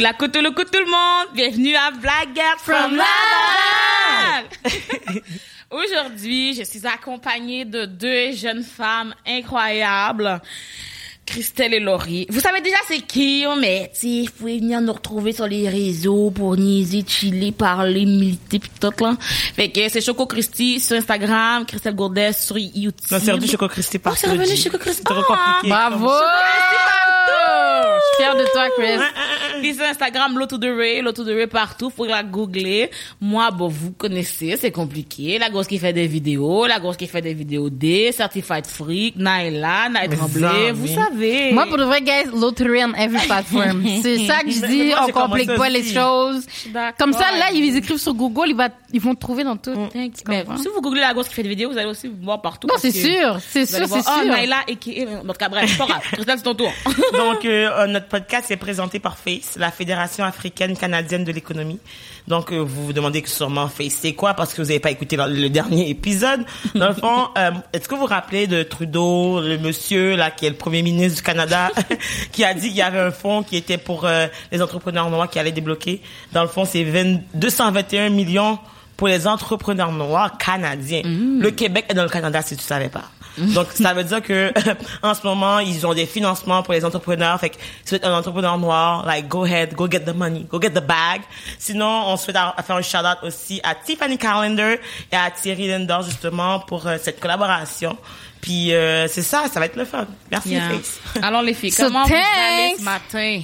La couteau, le coup tout le monde. Bienvenue à Black Girl from Laval. Aujourd'hui, je suis accompagnée de deux jeunes femmes incroyables. Christelle et Laurie. Vous savez déjà c'est qui, hein, mais tu vous pouvez venir nous retrouver sur les réseaux pour niaiser, chiller, parler, militer, pis tout, là. Fait que c'est Choco Christy sur Instagram, Christelle Gourdet sur YouTube. Non, c'est revenu Choco Christy Oh, par c'est revenu Choco Christy. C'est trop compliqué. Bravo! Je suis fière de toi, Chris. Puis sur Instagram, Low to the Ray, Low to the Ray partout, faut la googler. Moi, bon, vous connaissez, c'est compliqué. La grosse qui fait des vidéos, la grosse qui fait des vidéos D, Certified Freak, Naila, Mais Tremblay, vous savez. Moi, pour de vrai, guys, lottery on every platform. C'est ça que je dis. On complique pas les choses. d'accord Comme ça, là, ils écrivent sur Google, ils, vont te trouver dans tout. Comprends? si vous googlez la grosse qui fait des vidéos, vous allez aussi voir partout. Non, c'est sûr. C'est sûr, c'est Oh, sûr. Naila, et qui, en tout cas, bref, c'est pas grave. Christelle, c'est ton tour. Donc, euh, euh, notre podcast est présenté par FACE, la Fédération africaine canadienne de l'économie. Donc, euh, vous vous demandez sûrement FACE, c'est quoi parce que vous n'avez pas écouté le, le dernier épisode. Dans le fond, euh, est-ce que vous vous rappelez de Trudeau, le monsieur là qui est le premier ministre du Canada, qui a dit qu'il y avait un fonds qui était pour les entrepreneurs noirs qui allait débloquer? Dans le fond, c'est 20 221 millions pour les entrepreneurs noirs canadiens. Le Québec est dans le Canada si tu savais pas. Donc ça veut dire que en ce moment ils ont des financements pour les entrepreneurs. Fait que si vous êtes un entrepreneur noir, like go ahead, go get the money, go get the bag. Sinon on souhaite à, à faire un shout out aussi à Tiffany Calendar et à Thierry Lindor justement pour euh, cette collaboration. Puis euh, c'est ça, ça va être le fun. Merci Yeah. Face. Alors, les filles, So, comment vous allez thanks. ce matin?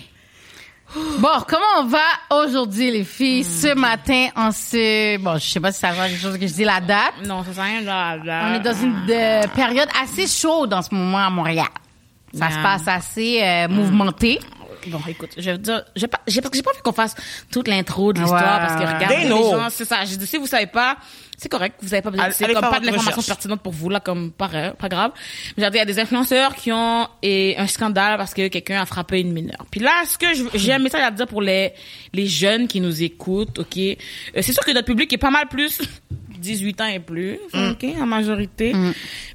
Bon, comment on va aujourd'hui, les filles? Ce matin, on se... Bon, je sais pas si ça va quelque chose que je dis la date. Non, ça sert à rien, là, là. On est dans une euh, période assez chaude en ce moment à Montréal. Ça Yeah. se passe assez euh, mouvementé. Bon, écoute, je vais dire, j'ai pas, j'ai, j'ai pas envie qu'on fasse toute l'intro de l'histoire Ouais. parce que regardez They les know. gens, c'est ça. J'ai dit, si vous savez pas, c'est correct, vous avez pas besoin, c'est comme pas de l'information pertinente pour vous, là, comme pas, pas grave. Mais j'ai dit, il y a des influenceurs qui ont et un scandale parce que quelqu'un a frappé une mineure. Puis là, ce que j'ai un message à dire pour les, les jeunes qui nous écoutent, ok? Euh, c'est sûr que notre public est pas mal plus 18 ans et plus, ok, en majorité.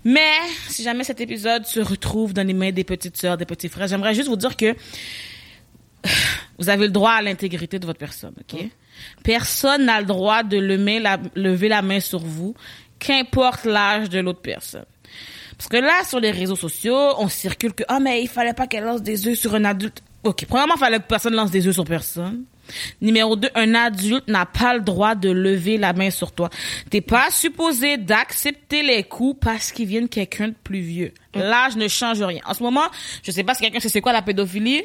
Mais, si jamais cet épisode se retrouve dans les mains des petites sœurs, des petits frères, j'aimerais juste vous dire que vous avez le droit à l'intégrité de votre personne, ok? Personne n'a le droit de lever la, lever la main sur vous, qu'importe l'âge de l'autre personne. Parce que là, sur les réseaux sociaux, on circule que, ah, mais il fallait pas qu'elle lance des œufs sur un adulte. Ok, premièrement, il fallait que personne lance des œufs sur personne. Numéro deux, un adulte n'a pas le droit de lever la main sur toi. T'es pas supposé d'accepter les coups parce qu'ils viennent quelqu'un de plus vieux. L'âge ne change rien. En ce moment, je sais pas si quelqu'un sait c'est quoi la pédophilie.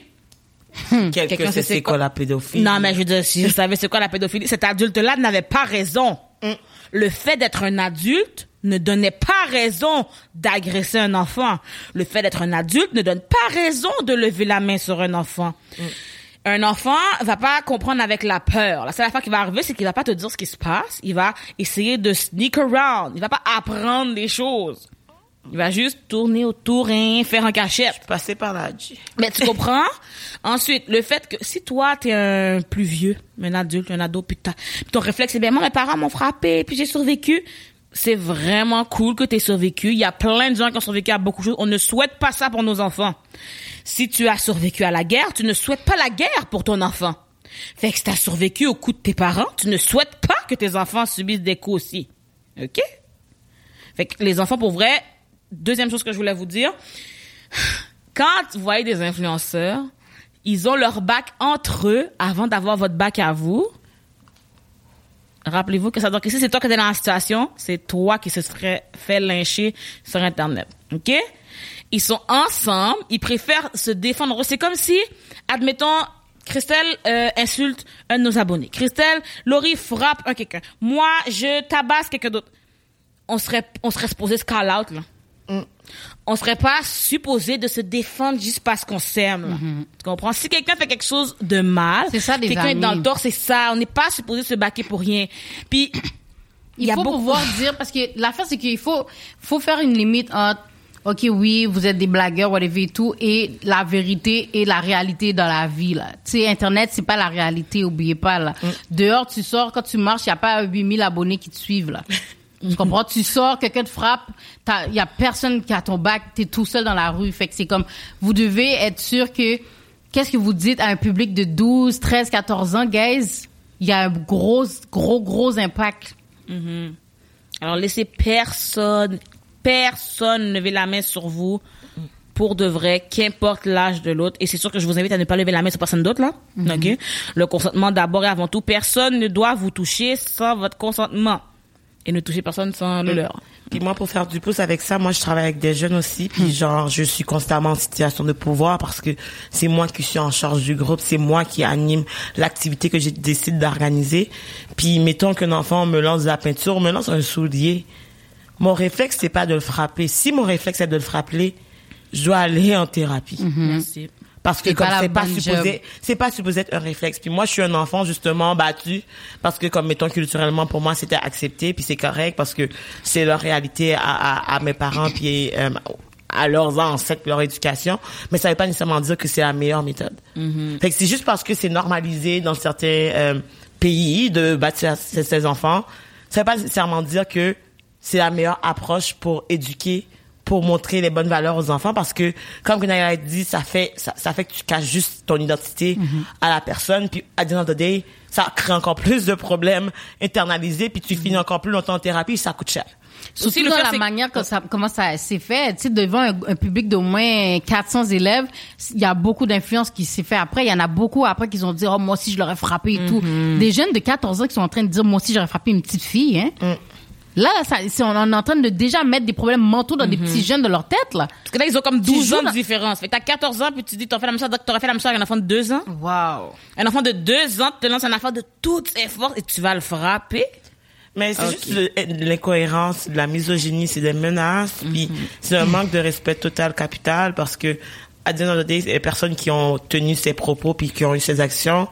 Quelqu'un Quelqu'un sait sait c'est quoi- quoi la pédophilie? Non, mais je veux dire, si je savais c'est quoi la pédophilie, cet adulte-là n'avait pas raison. Le fait d'être un adulte ne donnait pas raison d'agresser un enfant. Le fait d'être un adulte ne donne pas raison de lever la main sur un enfant. Un enfant va pas comprendre avec la peur. La seule affaire qui va arriver, c'est qu'il va pas te dire ce qui se passe. Il va essayer de sneak around. Il va pas apprendre des choses. Il va juste tourner autour et faire un cachette. Passer par là. Mais tu comprends? Ensuite, le fait que si toi, t'es un plus vieux, un adulte, un ado, puis ton réflexe, c'est bien, moi, mes parents m'ont frappé, puis j'ai survécu. C'est vraiment cool que t'aies survécu. Il y a plein de gens qui ont survécu à beaucoup de choses. On ne souhaite pas ça pour nos enfants. Si tu as survécu à la guerre, tu ne souhaites pas la guerre pour ton enfant. Fait que si t'as survécu au coup de tes parents, tu ne souhaites pas que tes enfants subissent des coups aussi. OK? Fait que les enfants, pour vrai, deuxième chose que je voulais vous dire, quand vous voyez des influenceurs, ils ont leur bac entre eux avant d'avoir votre bac à vous. Rappelez-vous que ça que si c'est toi qui es dans la situation, c'est toi qui se serait fait lyncher sur Internet. OK? Ils sont ensemble, ils préfèrent se défendre. C'est comme si, admettons, Christelle euh, insulte un de nos abonnés. Christelle, Laurie frappe un quelqu'un. Moi, je tabasse quelqu'un d'autre. On serait, on serait supposé se call out, là on serait pas supposé de se défendre juste parce qu'on s'aime. là. Tu comprends? Si quelqu'un fait quelque chose de mal, quelqu'un est dans le tort, c'est ça. On n'est pas supposé se baquer pour rien. Puis, Il faut beaucoup- pouvoir dire, parce que l'affaire, c'est qu'il faut, faut faire une limite entre, OK, oui, vous êtes des blagueurs, whatever et tout, et la vérité et la réalité dans la vie, là. Tu sais, Internet, c'est pas la réalité, oubliez pas, là. Mm. Dehors, tu sors, quand tu marches, il y a pas 8000 abonnés qui te suivent, là. Tu comprends? Tu sors, quelqu'un te frappe, il y a personne qui a ton bac, t'es tout seul dans la rue. Fait que c'est comme, vous devez être sûr que qu'est-ce que vous dites à un public de 12, 13, 14 ans, guys? Il y a un gros, gros, gros impact. Alors laissez personne, personne lever la main sur vous pour de vrai, qu'importe l'âge de l'autre. Et c'est sûr que je vous invite à ne pas lever la main sur personne d'autre là. Ok? Le consentement d'abord et avant tout. Personne ne doit vous toucher sans votre consentement et ne touchez personne sans le leur. Puis moi, pour faire du pouce avec ça, moi, je travaille avec des jeunes aussi. Puis genre, je suis constamment en situation de pouvoir parce que c'est moi qui suis en charge du groupe. C'est moi qui anime l'activité que j'ai décidé d'organiser. Puis mettons qu'un enfant me lance de la peinture, me lance un soulier. Mon réflexe, c'est pas de le frapper. Si mon réflexe est de le frapper, je dois aller en thérapie. Merci. Parce que comme c'est pas supposé, c'est pas supposé être un réflexe. Puis moi, je suis un enfant justement battu parce que comme mettons culturellement pour moi c'était accepté puis c'est correct parce que c'est leur réalité à, à, à mes parents puis euh, à leurs ancêtres leur éducation. Mais ça veut pas nécessairement dire que c'est la meilleure méthode. Fait que c'est juste parce que c'est normalisé dans certains euh, pays de battre ses, ses enfants. Ça veut pas nécessairement dire que c'est la meilleure approche pour éduquer pour montrer les bonnes valeurs aux enfants parce que comme Gunaya a dit ça fait ça, ça fait que tu caches juste ton identité à la personne puis à the end of the day ça crée encore plus de problèmes internalisés puis tu finis encore plus longtemps en thérapie ça coûte cher Surtout dans fait, la c'est- manière que ça, comment ça s'est fait. Tu sais, devant un, un public d'au moins 400 élèves, il y a beaucoup d'influence qui s'est fait après. Il y en a beaucoup après qui ont dit, oh, moi aussi, je l'aurais frappé et tout. Des jeunes de 14 ans qui sont en train de dire, moi aussi, j'aurais frappé une petite fille, hein. Là, ça, c'est- on est en train de déjà mettre des problèmes mentaux dans des petits jeunes de leur tête, là. Parce que là, ils ont comme 12 joues ans de différence. Fait que t'as 14 ans, puis tu dis, t'aurais fait la même chose, t'aurais fait la même chose avec un enfant de 2 ans. Wow. Un enfant de 2 ans te lance un enfant de toutes ses forces et tu vas le frapper. mais c'est juste l'incohérence la misogynie c'est des menaces puis c'est un manque de respect total capital parce que à the end of the day les personnes qui ont tenu ces propos puis qui ont eu ces actions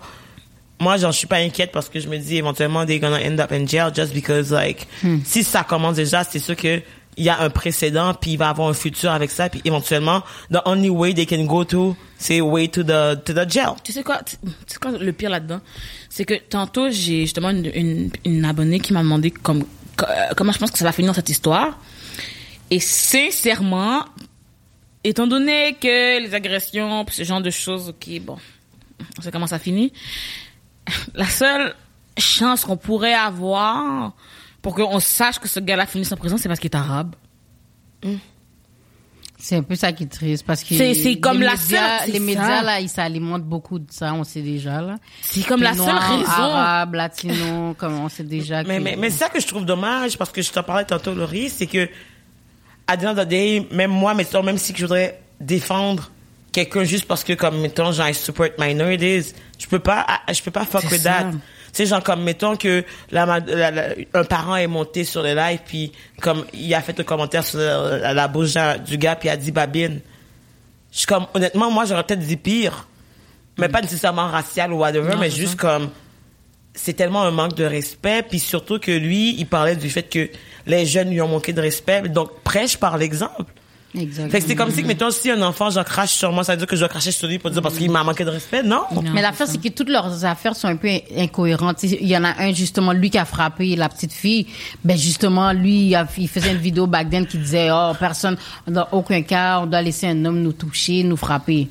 moi j'en suis pas inquiète parce que je me dis éventuellement they're gonna end up in jail just because like si ça commence déjà c'est sûr que il y a un précédent puis il va avoir un futur avec ça puis éventuellement the only way they can go to c'est way to the to the jail Tu sais quoi, tu sais quoi le pire là-dedans? C'est que tantôt, j'ai justement une, une, une abonnée qui m'a demandé comme, co- euh, comment je pense que ça va finir cette histoire. Et sincèrement, étant donné que les agressions, pis ce genre de choses, ok, bon, on sait comment ça finit. La seule chance qu'on pourrait avoir pour qu'on sache que ce gars-là finisse en prison, c'est parce qu'il est arabe. C'est un peu ça qui est triste parce que C'est- comme les la médias, seule- les médias ça. là, ils s'alimentent beaucoup de ça, on sait déjà là. C'est comme la seule raison. Arabes, latinos, comme on sait déjà. Mais, que- mais, mais c'est ça que je trouve dommage, parce que je t'en parlais tantôt, Laurie, c'est que, à the end of the day, même moi, même si je voudrais défendre quelqu'un juste parce que, comme, mettons, genre, I support minorities, je peux pas, ah, je peux pas fuck C'est with ça. that. Tu sais, genre, comme, mettons que la, ma- la- la- un parent est monté sur le live, puis, comme, il a fait un commentaire sur la, la bouche du gars, puis il a dit babine. Je suis comme, honnêtement, moi, j'aurais peut-être dit pire. Mais pas nécessairement racial ou whatever, Non, mais c'est juste ça. comme, c'est tellement un manque de respect, puis surtout que lui, il parlait du fait que les jeunes lui ont manqué de respect, donc prêche par l'exemple. Exactement. Fait que c'est comme si, que, mettons, si un enfant, je crache sur moi, ça veut dire que je dois cracher sur lui pour dire parce qu'il m'a manqué de respect, non? Mais l'affaire, c'est que toutes leurs affaires sont un peu in- incohérentes. Tu sais, Il y en a un, justement, lui qui a frappé la petite fille. Ben, justement, lui, il, a- il faisait une vidéo back then qui disait, oh, personne, dans aucun cas, on doit laisser un homme nous toucher, nous frapper.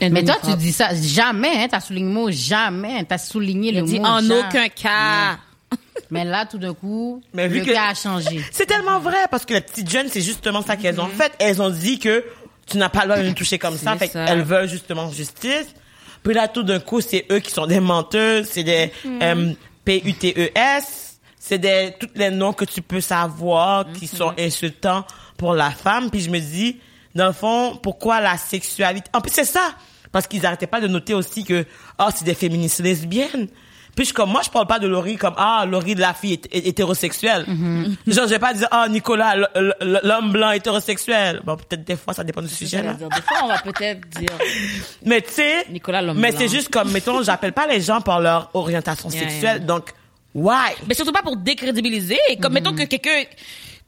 Et Mais toi, frappe. tu dis ça, jamais, hein, t'as souligné le mot jamais, t'as souligné Il le dit mot en jamais. aucun cas. Mais là, tout d'un coup, Mais vu le que- cas a changé. C'est tellement vrai, parce que les petites jeunes, c'est justement ça qu'elles ont fait. Elles ont dit que tu n'as pas le droit de nous toucher comme ça, fait qu'elles veulent justement justice. Puis là, tout d'un coup, c'est eux qui sont des menteuses, c'est des euh, P-U-T-E-S, c'est des tous les noms que tu peux savoir qui sont insultants pour la femme. Puis je me dis, dans le fond, pourquoi la sexualité... En plus, c'est ça, parce qu'ils arrêtaient pas de noter aussi que, oh, c'est des féministes lesbiennes. Puis je, comme moi, je parle pas de Laurie comme ah Laurie de la fille hét- hét- hétérosexuelle. Genre je vais pas dire ah Nicolas l'homme blanc hétérosexuel. Bon peut-être des fois ça dépend du sujet là. Des fois, on va peut-être dire Mais tu sais, Nicolas l'homme mais c'est juste comme mettons j'appelle pas les gens par leur orientation Yeah, sexuelle. yeah. Donc why? Mais surtout pas pour décrédibiliser. Comme mettons que quelqu'un,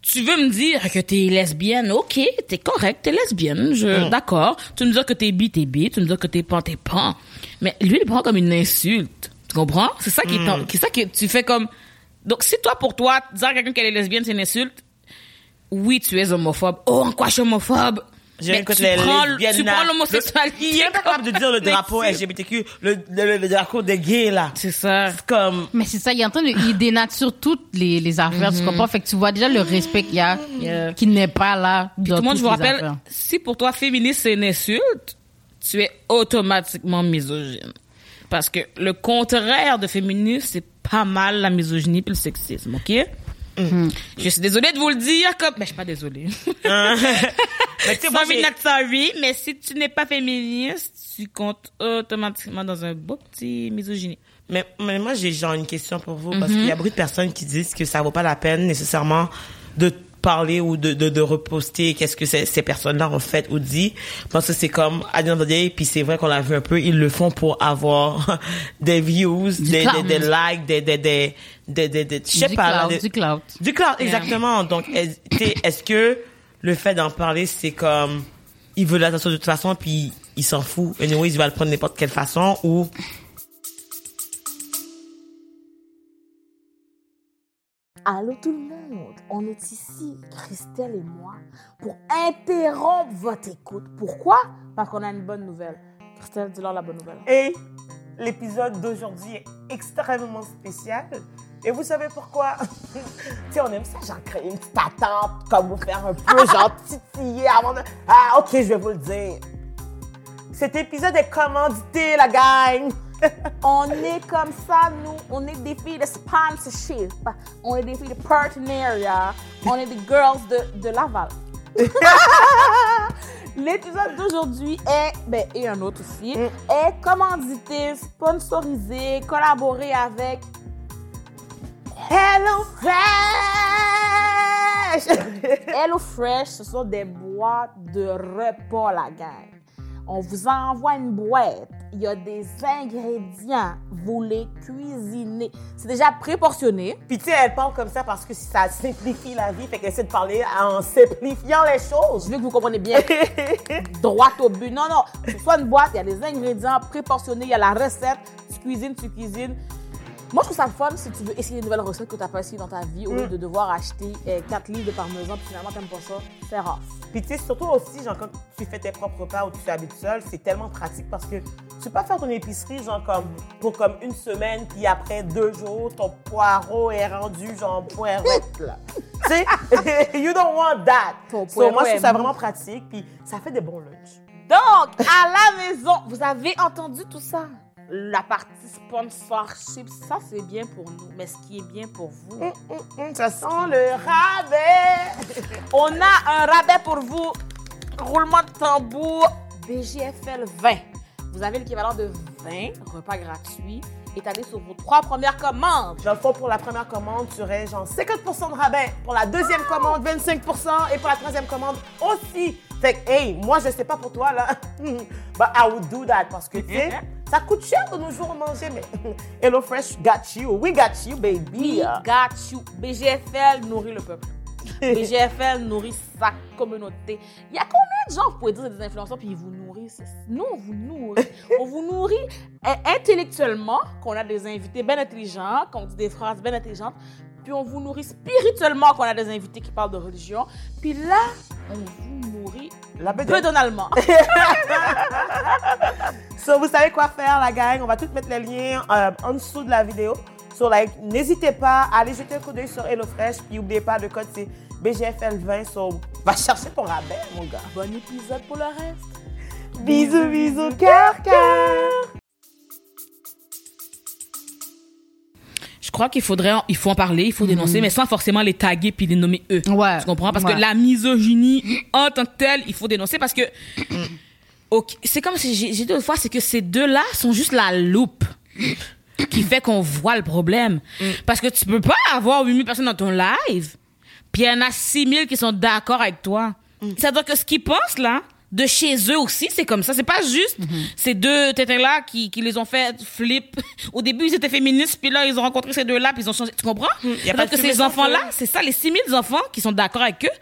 tu veux me dire que t'es lesbienne, ok, t'es correct, t'es lesbienne, je, d'accord. Tu me dis que t'es bi, t'es bi. Tu me dis que t'es pan, t'es pan. Mais lui, il prend comme une insulte. Tu comprends? C'est ça qui est, c'est ça que tu fais comme, donc si toi, pour toi, dire à quelqu'un qu'elle est lesbienne, c'est une insulte, oui, tu es homophobe. Oh, en quoi je suis homophobe? Je Mais tu les prends- lesbiennes, tu prends l'homosexualité capable de dire le drapeau. LGBTQ, le, le, le drapeau des gays, là. C'est ça. C'est comme, Mais c'est ça, il est en train de, il dénature toutes les, les affaires, tu comprends? Fait que tu vois déjà le respect qu'il y a, Yeah. qui n'est pas là Puis dans tout le monde, je vous rappelle, affaires. si pour toi féministe c'est une insulte, tu es automatiquement misogyne. Parce que le contraire de féministe, c'est pas mal la misogynie puis le sexisme, ok? Mm-hmm. Je suis désolée de vous le dire, comme, mais je suis pas désolée. mais tu sais, moi, j'ai- not sorry, mais si tu n'es pas féministe, tu comptes automatiquement dans un beau petit misogynie. Mais, mais moi, j'ai genre une question pour vous, parce qu'il y a beaucoup de personnes qui disent que ça vaut pas la peine nécessairement de parler ou de, de, de reposter qu'est-ce que ces, ces personnes-là ont fait ou dit, parce que c'est comme, à the puis c'est vrai qu'on l'a vu un peu, ils le font pour avoir des views, des, des, likes, des, des, des, des, des, des- je sais Du pas, des- du clout. Du cloud, exactement. Donc, est-ce que le fait d'en parler, c'est comme, il veut l'attention de toute façon, puis il s'en fout. Anyway, il va le prendre n'importe quelle façon, ou Allô tout le monde, on est ici, Christelle et moi, pour interrompre votre écoute. Pourquoi? Parce qu'on a une bonne nouvelle. Christelle, dis-leur la bonne nouvelle. Et l'épisode d'aujourd'hui est extrêmement spécial. Et vous savez pourquoi? tu sais, on aime ça, genre créer une petite attente, comme vous faire un peu, genre titiller avant de... Ah, ok, je vais vous le dire. Cet épisode est commandité, la gang! On est comme ça, nous. On est des filles de sponsorship. On est des filles de partenariat. On est des girls de, de Laval. L'épisode d'aujourd'hui est, ben, et un autre aussi, est commandité, sponsorisé, collaboré avec Hello Fresh! Hello Fresh, ce sont des boîtes de repas, la gang. On vous envoie une boîte. Il y a des ingrédients. Vous les cuisinez. C'est déjà préportionné. Puis tu sais, elle parle comme ça parce que ça simplifie la vie, fait qu'elle essaie de parler en simplifiant les choses. Je veux que vous compreniez bien. Droit au but. Non, non. C'est soit une boîte, il y a des ingrédients préportionnés, il y a la recette. Tu cuisines, tu cuisines. Moi, je trouve ça fun si tu veux essayer une nouvelle recette que tu n'as pas essayé dans ta vie au lieu de devoir acheter 4 livres de parmesan puis finalement, t'aimes pas ça. C'est rare. Puis tu sais, surtout aussi, genre, quand tu fais tes propres repas ou tu t'habites seul, c'est tellement pratique parce que tu peux pas faire ton épicerie, genre, comme, pour comme une semaine, puis après deux jours, ton poireau est rendu, genre, poirette, là. tu sais, you don't want that. Ton So, poireau moi, je trouve ça vraiment pratique, puis ça fait des bons lunchs. Donc, à la maison, vous avez entendu tout ça? La partie sponsorship, ça c'est bien pour nous. Mais ce qui est bien pour vous, Hum, hum, ça sent le rabais. on a un rabais pour vous. Roulement de tambour BGFL 20. Vous avez l'équivalent de 20 repas gratuits étalés sur vos trois premières commandes. Dans le fond, pour la première commande, tu aurais genre 50 de rabais. Pour la deuxième commande, 25 Et pour la troisième commande aussi. Fait que, hey, moi, je sais pas pour toi, là. But I would do that parce que, tu sais, ça coûte cher de nos jours manger, mais Hello Fresh got you. We got you, baby. We got you. BGFL nourrit le peuple. BGFL nourrit sa communauté. Il y a combien de gens, vous pouvez dire, des influenceurs, puis ils vous nourrissent? Nous, on vous nourrit. on vous nourrit euh, intellectuellement, qu'on a des invités bien intelligents, qu'on dit des phrases bien intelligentes, puis on vous nourrit spirituellement, qu'on a des invités qui parlent de religion, puis là, on vous nourrit La bedaine. bedonalement. So, vous savez quoi faire, la gang. On va tout mettre les liens euh, en dessous de la vidéo. So, like, n'hésitez pas à aller jeter un coup d'œil sur HelloFresh. Puis, n'oubliez pas, le code, c'est BGFL20. So, va chercher ton rabais, mon gars. bon épisode pour le reste. Bisous, bisous, cœur, cœur. Je crois qu'il faudrait, il faut en parler, il faut dénoncer, mais sans forcément les taguer puis les nommer eux. Ouais. Tu comprends? Parce Ouais. que la misogynie, en tant que telle, il faut dénoncer parce que, c'est comme si j'ai dit une fois, c'est que ces deux-là sont juste la loupe qui fait qu'on voit le problème. Parce que tu peux pas avoir 8000 personnes dans ton live, puis il y en a 6000 qui sont d'accord avec toi. C'est-à-dire que ce qu'ils pensent, là, de chez eux aussi, c'est comme ça. C'est pas juste ces deux tétins-là qui, qui les ont fait flip. Au début, ils étaient féministes, puis là, ils ont rencontré ces deux-là, puis ils ont changé. Tu comprends? pas de que ces enfants-là, c'est ça, les 6000 enfants qui sont d'accord avec eux,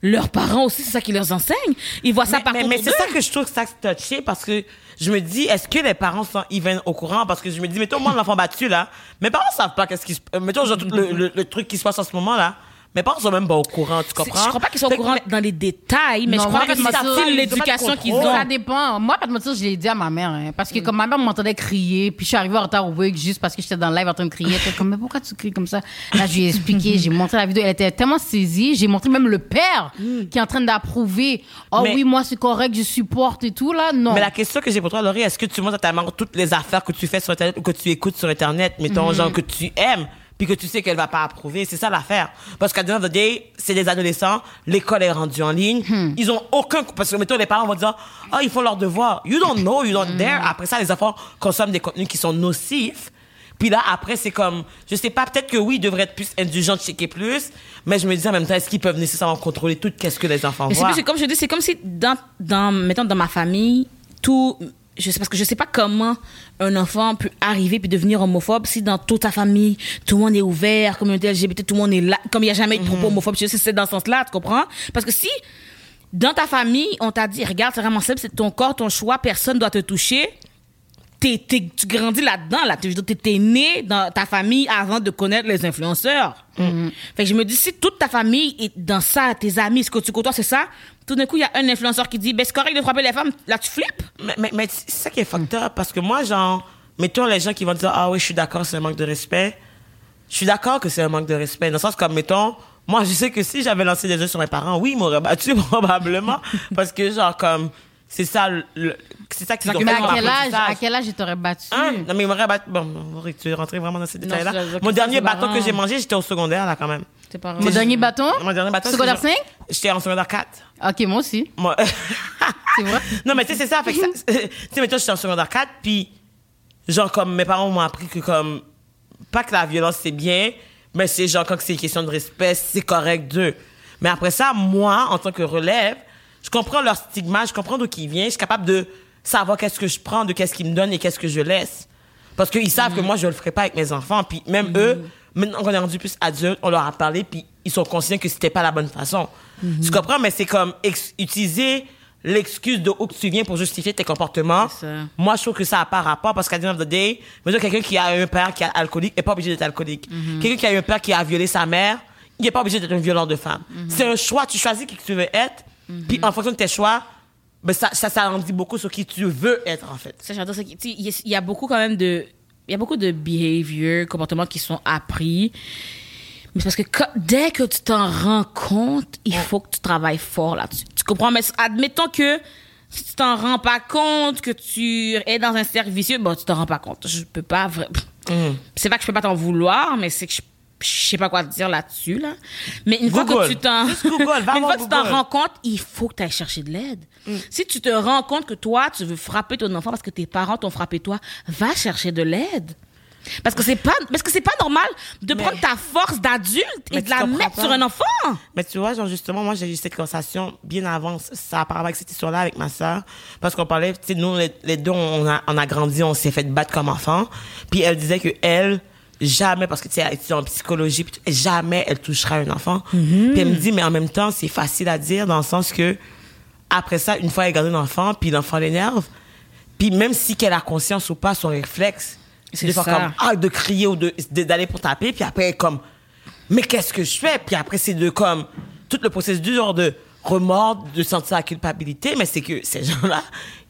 leurs parents aussi, c'est ça qui leur enseigne. Ils voient ça mais, partout mais, c'est ça que je trouve ça touché parce que je me dis, est-ce que les parents sont even au courant? Parce que je me dis, mettons, moi, l'enfant battu, là, mes parents savent pas qu'est-ce qui se, euh, mettons, genre, tout le, le- le truc qui se passe en ce moment, là. Mes parents sont même pas au courant, tu comprends? Je crois pas qu'ils sont au courant dans les détails, mais Non, je crois que c'est l'éducation qu'ils ont. Ça dépend. Moi, pas de mentir, je l'ai dit à ma mère. hein, parce que comme ma mère m'entendait crier, puis je suis arrivée en retard au wig juste parce que j'étais dans le live en train de crier. Elle était comme, mais pourquoi tu cries comme ça? Là, je lui ai expliqué, j'ai montré la vidéo. Elle était tellement saisie. J'ai montré même le père qui est en train d'approuver. Oh Mais- oui, moi, c'est correct, je supporte et tout, là. Non. Mais la question que j'ai pour toi, Laurie, est-ce que tu montres à ta mère toutes les affaires que tu fais sur Internet ou que tu écoutes sur Internet, mettons, genre que tu aimes, puis que tu sais qu'elle va pas approuver? C'est ça l'affaire. Parce qu'à the end of the day, c'est des adolescents, l'école est rendue en ligne, Hmm. ils ont aucun, parce que mettons, les parents vont dire, ah, ils font leur devoir. You don't know, you Hmm. don't dare. Après ça, les enfants consomment des contenus qui sont nocifs. Puis là, après, c'est comme, je sais pas, peut-être que oui, ils devraient être plus indulgents, checker plus, mais je me dis en même temps, est-ce qu'ils peuvent nécessairement contrôler tout qu'est-ce que les enfants Mais voient? plus, comme je dis, c'est comme si dans, dans, mettons, dans ma famille, tout, je sais, parce que je sais pas comment un enfant peut arriver puis devenir homophobe si dans toute ta famille, tout le monde est ouvert, communauté LGBT, tout le monde est là, comme il y a jamais eu de propos homophobes, je sais, c'est dans ce sens-là, tu comprends? Parce que si, dans ta famille, on t'a dit, regarde, c'est vraiment simple, c'est ton corps, ton choix, personne doit te toucher, t'es- tu grandis là-dedans, là. Tu t'es né dans ta famille avant de connaître les influenceurs. Fait que je me dis, si toute ta famille est dans ça, tes amis, ce que tu côtoies, c'est ça, tout d'un coup, il y a un influenceur qui dit, ben, c'est correct de frapper les femmes, là, tu flippes? Mais, c'est ça qui est fucked up, parce que moi, genre, mettons les gens qui vont dire, ah oui, je suis d'accord, c'est un manque de respect. Je suis d'accord que c'est un manque de respect. Dans le sens comme, mettons, moi, je sais que si j'avais lancé des jeux sur mes parents, oui, ils m'auraient battu probablement. parce que, genre, comme, c'est ça, le- c'est ça qu'ils ont Mais fait comme à quel âge, apprentissage. à quel âge il t'aurait battu? Hein? Non, mais il m'aurait battu. Bon, tu es rentré vraiment dans ces détails-là. c'est- Mon dernier bâton que j'ai mangé, j'étais au secondaire, là, quand même. Pas Mon dernier bâton? Mon dernier bâton? Secondaire c'est- 5? J'étais en secondaire 4. Ok, moi aussi. Moi. C'est vrai? Non, mais tu sais, c'est ça. Fait que ça- tu sais, mettons, j'étais en secondaire 4, puis, genre, comme mes parents m'ont appris que, comme, pas que la violence, c'est bien, mais c'est genre, quand c'est une question de respect, c'est correct d'eux. Mais après ça, moi, en tant que relève, je comprends leur stigma, je comprends d'où ils viennent, je suis capable de savoir qu'est-ce que je prends, de qu'est-ce qu'ils me donnent et qu'est-ce que je laisse. Parce qu'ils savent que moi, je le ferai pas avec mes enfants. Puis même eux, maintenant qu'on est rendu plus adultes, on leur a parlé, puis ils sont conscients que c'était pas la bonne façon. Tu comprends? Mais c'est comme utiliser l'excuse de où que tu viens pour justifier tes comportements. Moi, je trouve que ça n'a pas rapport parce qu'à the end of the day, quelqu'un qui a un père qui est alcoolique n'est pas obligé d'être alcoolique. Quelqu'un qui a un père qui a violé sa mère, il n'est pas obligé d'être un violent de femme. C'est un choix. Tu choisis qui tu veux être. Puis en fonction de tes choix, ben ça, ça, ça en dit beaucoup sur qui tu veux être, en fait. Ça, j'adore ça. Il y, a- beaucoup quand même de, il y a beaucoup de behavior, comportements qui sont appris. Mais c'est parce que quand- dès que tu t'en rends compte, il faut que tu travailles fort là-dessus. Tu comprends? Mais admettons que si tu t'en rends pas compte, que tu es dans un cercle vicieux, bon, tu t'en rends pas compte. Je peux pas vraiment. C'est pas que je peux pas t'en vouloir, mais c'est que je, je sais pas quoi te dire là-dessus, là. Mais une fois que tu t'en, une fois que tu t'en rends compte, il faut que tu ailles chercher de l'aide. Si tu te rends compte que toi, tu veux frapper ton enfant parce que tes parents t'ont frappé toi, va chercher de l'aide. Parce que c'est pas, parce que c'est pas normal de prendre ta force d'adulte et de la mettre pas. sur un enfant. Mais tu vois, genre, justement, moi, j'ai eu cette conversation bien avant. Ça a part avec cette histoire-là avec ma sœur. Parce qu'on parlait, tu sais, nous, les, les deux, on a, on a grandi, on s'est fait battre comme enfants. Puis elle disait que elle, jamais, parce que tu sais, est en psychologie, puis tout, jamais elle touchera un enfant. Puis elle me dit, mais en même temps, c'est facile à dire dans le sens que, après ça, une fois elle garde un enfant, puis l'enfant l'énerve, puis même si qu'elle a conscience ou pas, son réflexe, c'est de faire comme, ah, de crier ou d'aller pour taper, puis après, comme, mais qu'est-ce que je fais? Puis après, c'est de comme, tout le processus du genre de remords, de sentir la culpabilité, mais c'est que ces gens-là,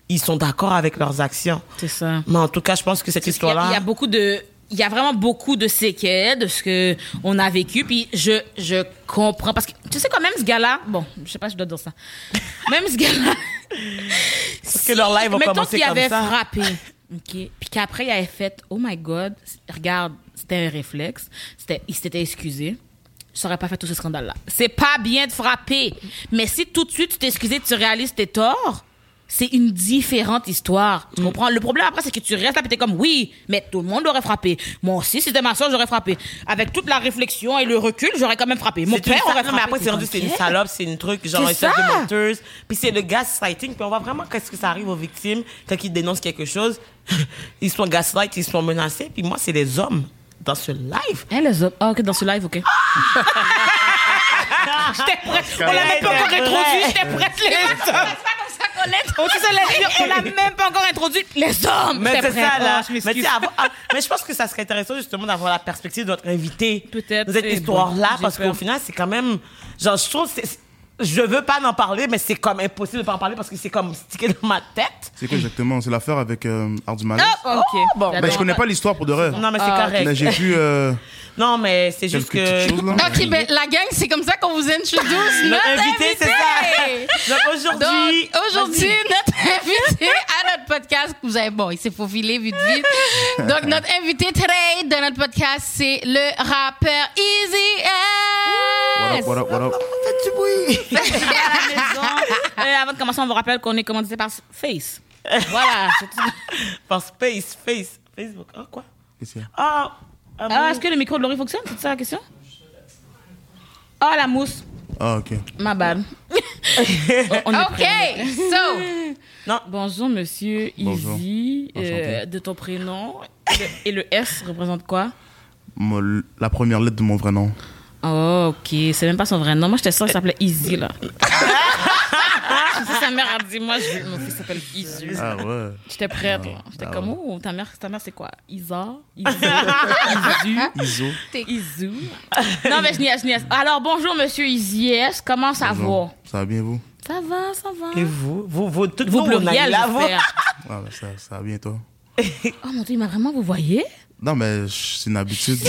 ils sont d'accord avec leurs actions. C'est ça. Mais en tout cas, je pense que cette y histoire-là. Il y a beaucoup de, il y a vraiment beaucoup de séquelles de ce que on a vécu. Puis je, je comprends parce que tu sais quand même ce gars-là, bon, je sais pas, si je dois dire ça. Même ce gars-là. Parce que leur live va mettons commencer qu'il avait ça. frappé, ok, puis qu'après il avait fait, oh my god, regarde, c'était un réflexe, c'était, il s'était excusé. Je saurais pas fait tout ce scandale-là. C'est pas bien de frapper, mais si tout de suite tu t'es excusé, tu réalises tes torts. C'est une différente histoire. Mm. Tu comprends? Le problème après, c'est que tu restes là et t'es comme, oui, mais tout le monde aurait frappé. Moi aussi, si c'était ma soeur, j'aurais frappé. Avec toute la réflexion et le recul, j'aurais quand même frappé. Mon C'est une père sa- aurait non, frappé. mais après, c'est rendu, c'est une salope, c'est une truc, genre, C'est une ça. de menteuse. Puis c'est le gaslighting, puis on voit vraiment qu'est-ce que ça arrive aux victimes quand ils dénoncent quelque chose. ils sont gaslight, ils sont menacés, puis moi, c'est les hommes dans ce live. Hein, les autres? Ah, ok, dans ce live, ok. J'étais prête. On l'a même pas encore introduit, j'étais prête, les hommes. Les- on l'a même pas encore introduit. Les hommes. Mais c'est ça, là. Oh, je mais, avant- ah, mais je pense que ça serait intéressant, justement, d'avoir la perspective de notre invité. Peut-être, De cette histoire-là, parce qu'au final, c'est quand même. Genre, je trouve. c'est- Je veux pas en parler, mais c'est comme impossible de pas en parler parce que c'est comme stické dans ma tête. C'est quoi exactement? C'est l'affaire avec euh, Ah, ok. bon. J'adore. Ben, je connais pas l'histoire pour de vrai. Non, mais c'est Ah, correct. Mais j'ai vu euh, Non, mais c'est juste quelques que. petites choses là. Ok, ben la gang, c'est comme ça qu'on vous introduce. Notre Notre invité, c'est ça. Donc, aujourd'hui. Donc, aujourd'hui, notre invité à notre podcast, que vous avez, bon, il s'est faufilé vite, vite. Donc, notre invité today de notre podcast, c'est le rappeur Easy What S. up, what up, what up? Faites du bruit. à la maison. Euh, avant de commencer, on vous rappelle qu'on est commandité par Face. Voilà. Par Space, Face, Facebook. Ah, quoi? Qu'est-ce qu'il y a? Ah, ah, Ah, est-ce que le micro de Laurie fonctionne? C'est ça la question? Ah, la mousse. Ah, ok. Ma bad. on est Ok, so, Bonjour, monsieur Bonjour. Easy. Euh, de ton prénom. Et le, S représente quoi? La première lettre de mon vrai nom. Oh, ok. C'est même pas son vrai nom. Moi, j'étais sûre qu'il s'appelait Easy, là. Sa mère a dit, moi, je veux, mon fils s'appelle Easy. Ah ouais. J'étais prête, là. J'étais Ah comme, ouais. oh, ta mère, ta mère c'est quoi? Isa? Izu? Iso. Izu? Non, mais je niaise, je. Alors, bonjour, monsieur Easy S. Comment ça Bonjour. va? Ça va bien vous? Ça va, ça va. Et vous? Vous, vous, toutes Vous vous, voix. j'espère. Ah bah ça, ça va bien toi? Oh mon dieu, il m'a vraiment, vous voyez? Non mais c'est une habitude.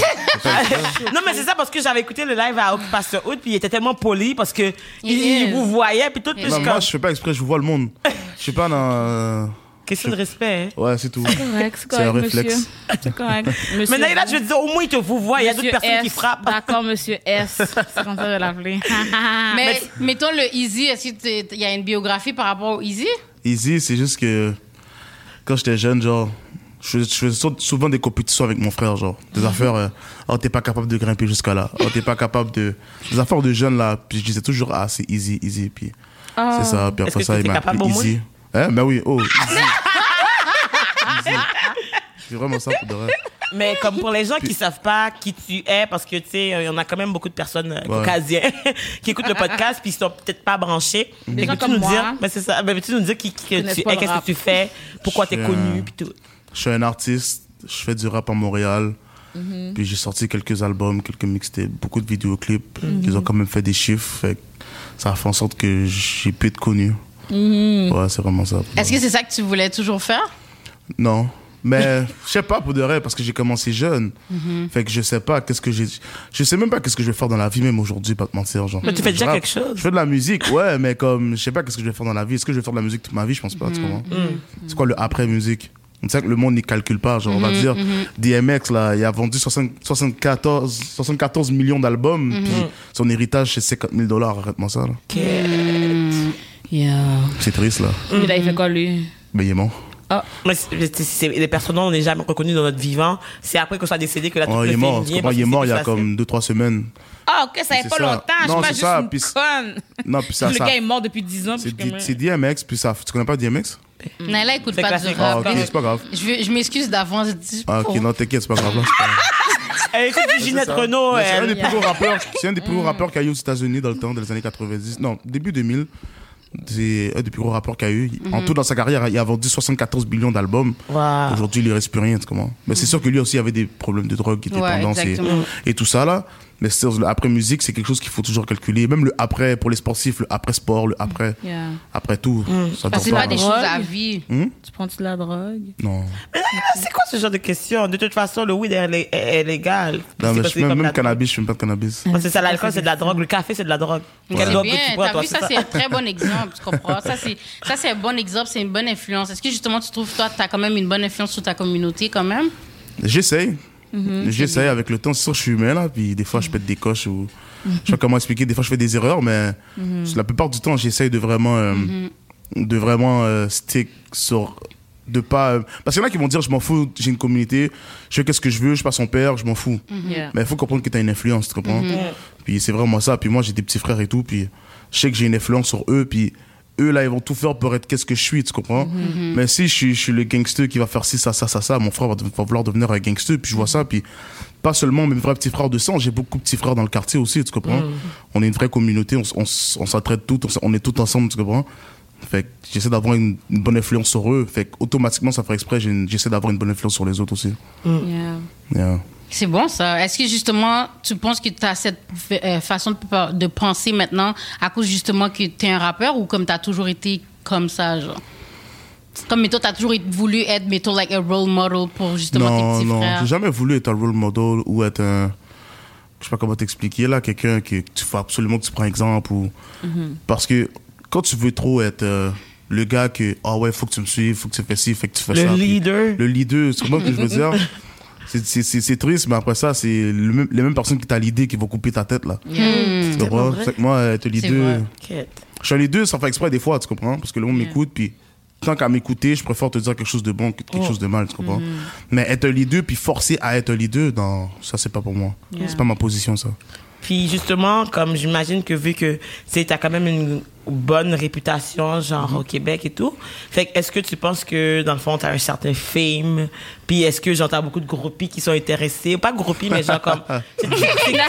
Non, mais c'est ça parce que j'avais écouté le live à Occupation Haute, puis il était tellement poli parce que il, vous voyait, puis tout, puis Non, moi je fais pas exprès, je vois le monde. Je suis pas dans... euh, question de respect. hein. Ouais, c'est tout. Correct, c'est C'est un réflexe. C'est correct. Monsieur, Mais là, je veux dire, au moins, il te vous voit, il y a d'autres personnes qui frappent. D'accord, monsieur S. C'est comme ça de l'appeler. mais mettons le Easy, est-ce qu'il y a une biographie par rapport au Easy? Easy, c'est juste que quand j'étais jeune, genre, je je souvent des compétitions avec mon frère, genre, des affaires, euh, oh, t'es pas capable de grimper jusqu'à là, oh, t'es pas capable de. Des affaires de jeunes là, puis je disais toujours, ah, c'est easy, easy, puis c'est ça, puis après ça, il m'a appelé? Easy. Hein, ben oui, oh, easy. Easy. C'est vraiment ça pour de vrai. Mais comme pour les gens qui savent pas qui tu es, parce que tu sais, il y en a quand même beaucoup de personnes euh, Ouais. caucasiennes qui écoutent le podcast puis ils sont peut-être pas branchés. Mais gens comme nous moi. dire, mais c'est ça, mais peux-tu nous dire qui, qui que Connaissent tu es, qu'est-ce que tu fais, pourquoi t'es suis connu puis tout? Je suis un artiste, je fais du rap à Montréal. Puis j'ai sorti quelques albums, quelques mixtapes, beaucoup de vidéoclips. Ils ont quand même fait des chiffres. fait ça a fait en sorte que j'ai pu être connu. Ouais, c'est vraiment ça. Est-ce que c'est ça que tu voulais toujours faire? Non. Mais je sais pas pour de vrai parce que j'ai commencé jeune. Fait que je sais pas qu'est-ce que j'ai. Je sais même pas qu'est-ce que je vais faire dans la vie même aujourd'hui, pas te mentir. Genre. Mais tu fais déjà quelque chose. Je fais de la musique, ouais, mais comme je sais pas qu'est-ce que je vais faire dans la vie. Est-ce que je vais faire de la musique toute ma vie Je pense pas. tu comprends? C'est quoi le après On sait que le monde n'y calcule pas. Genre, on va dire DMX là, il a vendu 60 74 74 millions d'albums. Puis son héritage c'est 50 000 dollars. Arrête-moi ça. là. Yeah. C'est triste là. Mais là, il fait quoi, lui? Mais il est mort. Mais c'est- c'est- c'est- les personnes dont on n'est jamais reconnu dans notre vivant, c'est après qu'on soit décédé que tout Oh, il est mort. il est mort il y a comme 2-3 semaines. Ah, ok, ça C'est pas ça. longtemps. Je Non, suis pas c'est juste ça, une puis- conne. Non, puis ça, le ça- gars est mort depuis 10 ans. C'est je DMX, puis ça. Tu connais pas DMX Naila écoute pas du Ah, rap. ok, c'est pas grave. Je, je m'excuse d'avance. je dis- Ah, ok, non, t'inquiète, c'est pas grave. là. Elle écoute du Ginette. Renault. C'est un des plus gros rappeurs, c'est un des plus gros rappeurs qu'il y a eu aux États-Unis dans le temps, dans les années 90. Non, début 2000. C'est un des plus gros rappeurs qu'il y a eu. En tout, dans sa carrière, il a vendu 74 millions d'albums. Wow. Aujourd'hui, il ne reste plus rien, comprends. Mais c'est sûr que lui aussi avait des problèmes de drogue qui Ouais, tendance et, et tout ça, là. Mais c'est sûr, le après musique, c'est quelque chose qu'il faut toujours calculer. Même le après, pour les sportifs, le après sport, le après, Yeah. après tout. Ça Parce que c'est pas des choses à vie. Tu prends-tu de la drogue? Non. Ah, C'est quoi ce genre de question? De toute façon, le weed est, est- est légal. Non, mais je même, même cannabis, je fume pas de cannabis. C'est ça, l'alcool, c'est de la drogue. Le café, c'est de la drogue. Quelle C'est bien, tu bois, t'as toi? vu, ça, c'est un très bon exemple, tu comprends? Ça, c'est, ça, c'est un bon exemple, c'est une bonne influence. Est-ce que justement, tu trouves, toi, t'as quand même une bonne influence sur ta communauté, quand même? J'essaye. Mhm. J'essaye avec le temps. C'est sûr, je suis humain, là. Puis des fois, je pète des coches ou. Je sais pas comment expliquer. Des fois, je fais des erreurs, mais Mhm. la plupart du temps, j'essaye de vraiment. euh, de vraiment euh, stick sur. De pas. euh, Parce qu'il y en a qui vont dire, je m'en fous, j'ai une communauté, je fais qu'est-ce que je veux, je suis pas son père, je m'en fous. Mhm. Yeah. Mais il faut comprendre que tu as une influence, tu comprends? Puis c'est vraiment ça. Puis moi, j'ai des petits frères et tout, puis je sais que j'ai une influence sur eux, puis eux, là, ils vont tout faire pour être qu'est-ce que je suis, tu comprends? Mais si je suis, je suis le gangster qui va faire ci, ça, ça, ça, ça, mon frère va, vouloir devenir un gangster, puis je vois ça, puis pas seulement mes vrais petits frères de sang, j'ai beaucoup de petits frères dans le quartier aussi, tu comprends? On est une vraie communauté, on, on, on s'entraide tous, on, est tous ensemble, tu comprends? Fait j'essaie d'avoir une, une bonne influence sur eux. Fait que automatiquement, ça fait exprès, j'essaie d'avoir une bonne influence sur les autres aussi. Yeah. Yeah. C'est bon ça. Est-ce que justement, tu penses que tu as cette euh, façon de, de penser maintenant à cause justement que tu es un rappeur ou comme tu as toujours été comme ça, genre? Comme, mettons, tu as toujours été- voulu être, mettons, like a role model pour justement Non, tes petits non, frères? j'ai jamais voulu être un role model ou être un. Je sais pas comment t'expliquer, là, quelqu'un que tu faut absolument que tu prends exemple. Ou... Mm-hmm. Parce que quand tu veux trop être euh, le gars que, ah ouais, faut que tu me suives, faut que tu fais ci, fait que tu fais Le ça. puis- leader. Le leader, c'est comment que je veux dire? C'est- triste, mais après ça, c'est le même- les mêmes personnes qui t'ont l'idée qui vont couper ta tête, là. Hmm. Tu comprends? Que moi, être C'est leader. vrai. Quête. Je suis un leader sans faire exprès des fois, tu comprends? Parce que le monde m'écoute, puis tant qu'à m'écouter, je préfère te dire quelque chose de bon que quelque chose de mal, tu comprends? Mais être un leader, puis forcer à être un leader, non, ça, c'est pas pour moi. C'est pas ma position, ça. Puis justement, comme j'imagine que vu que tu as quand même une bonne réputation, genre au Québec et tout, fait est-ce que tu penses que dans le fond, tu as un certain fame, puis est-ce que j'entends beaucoup de groupies qui sont intéressés, pas groupies, mais genre comme. C'est qui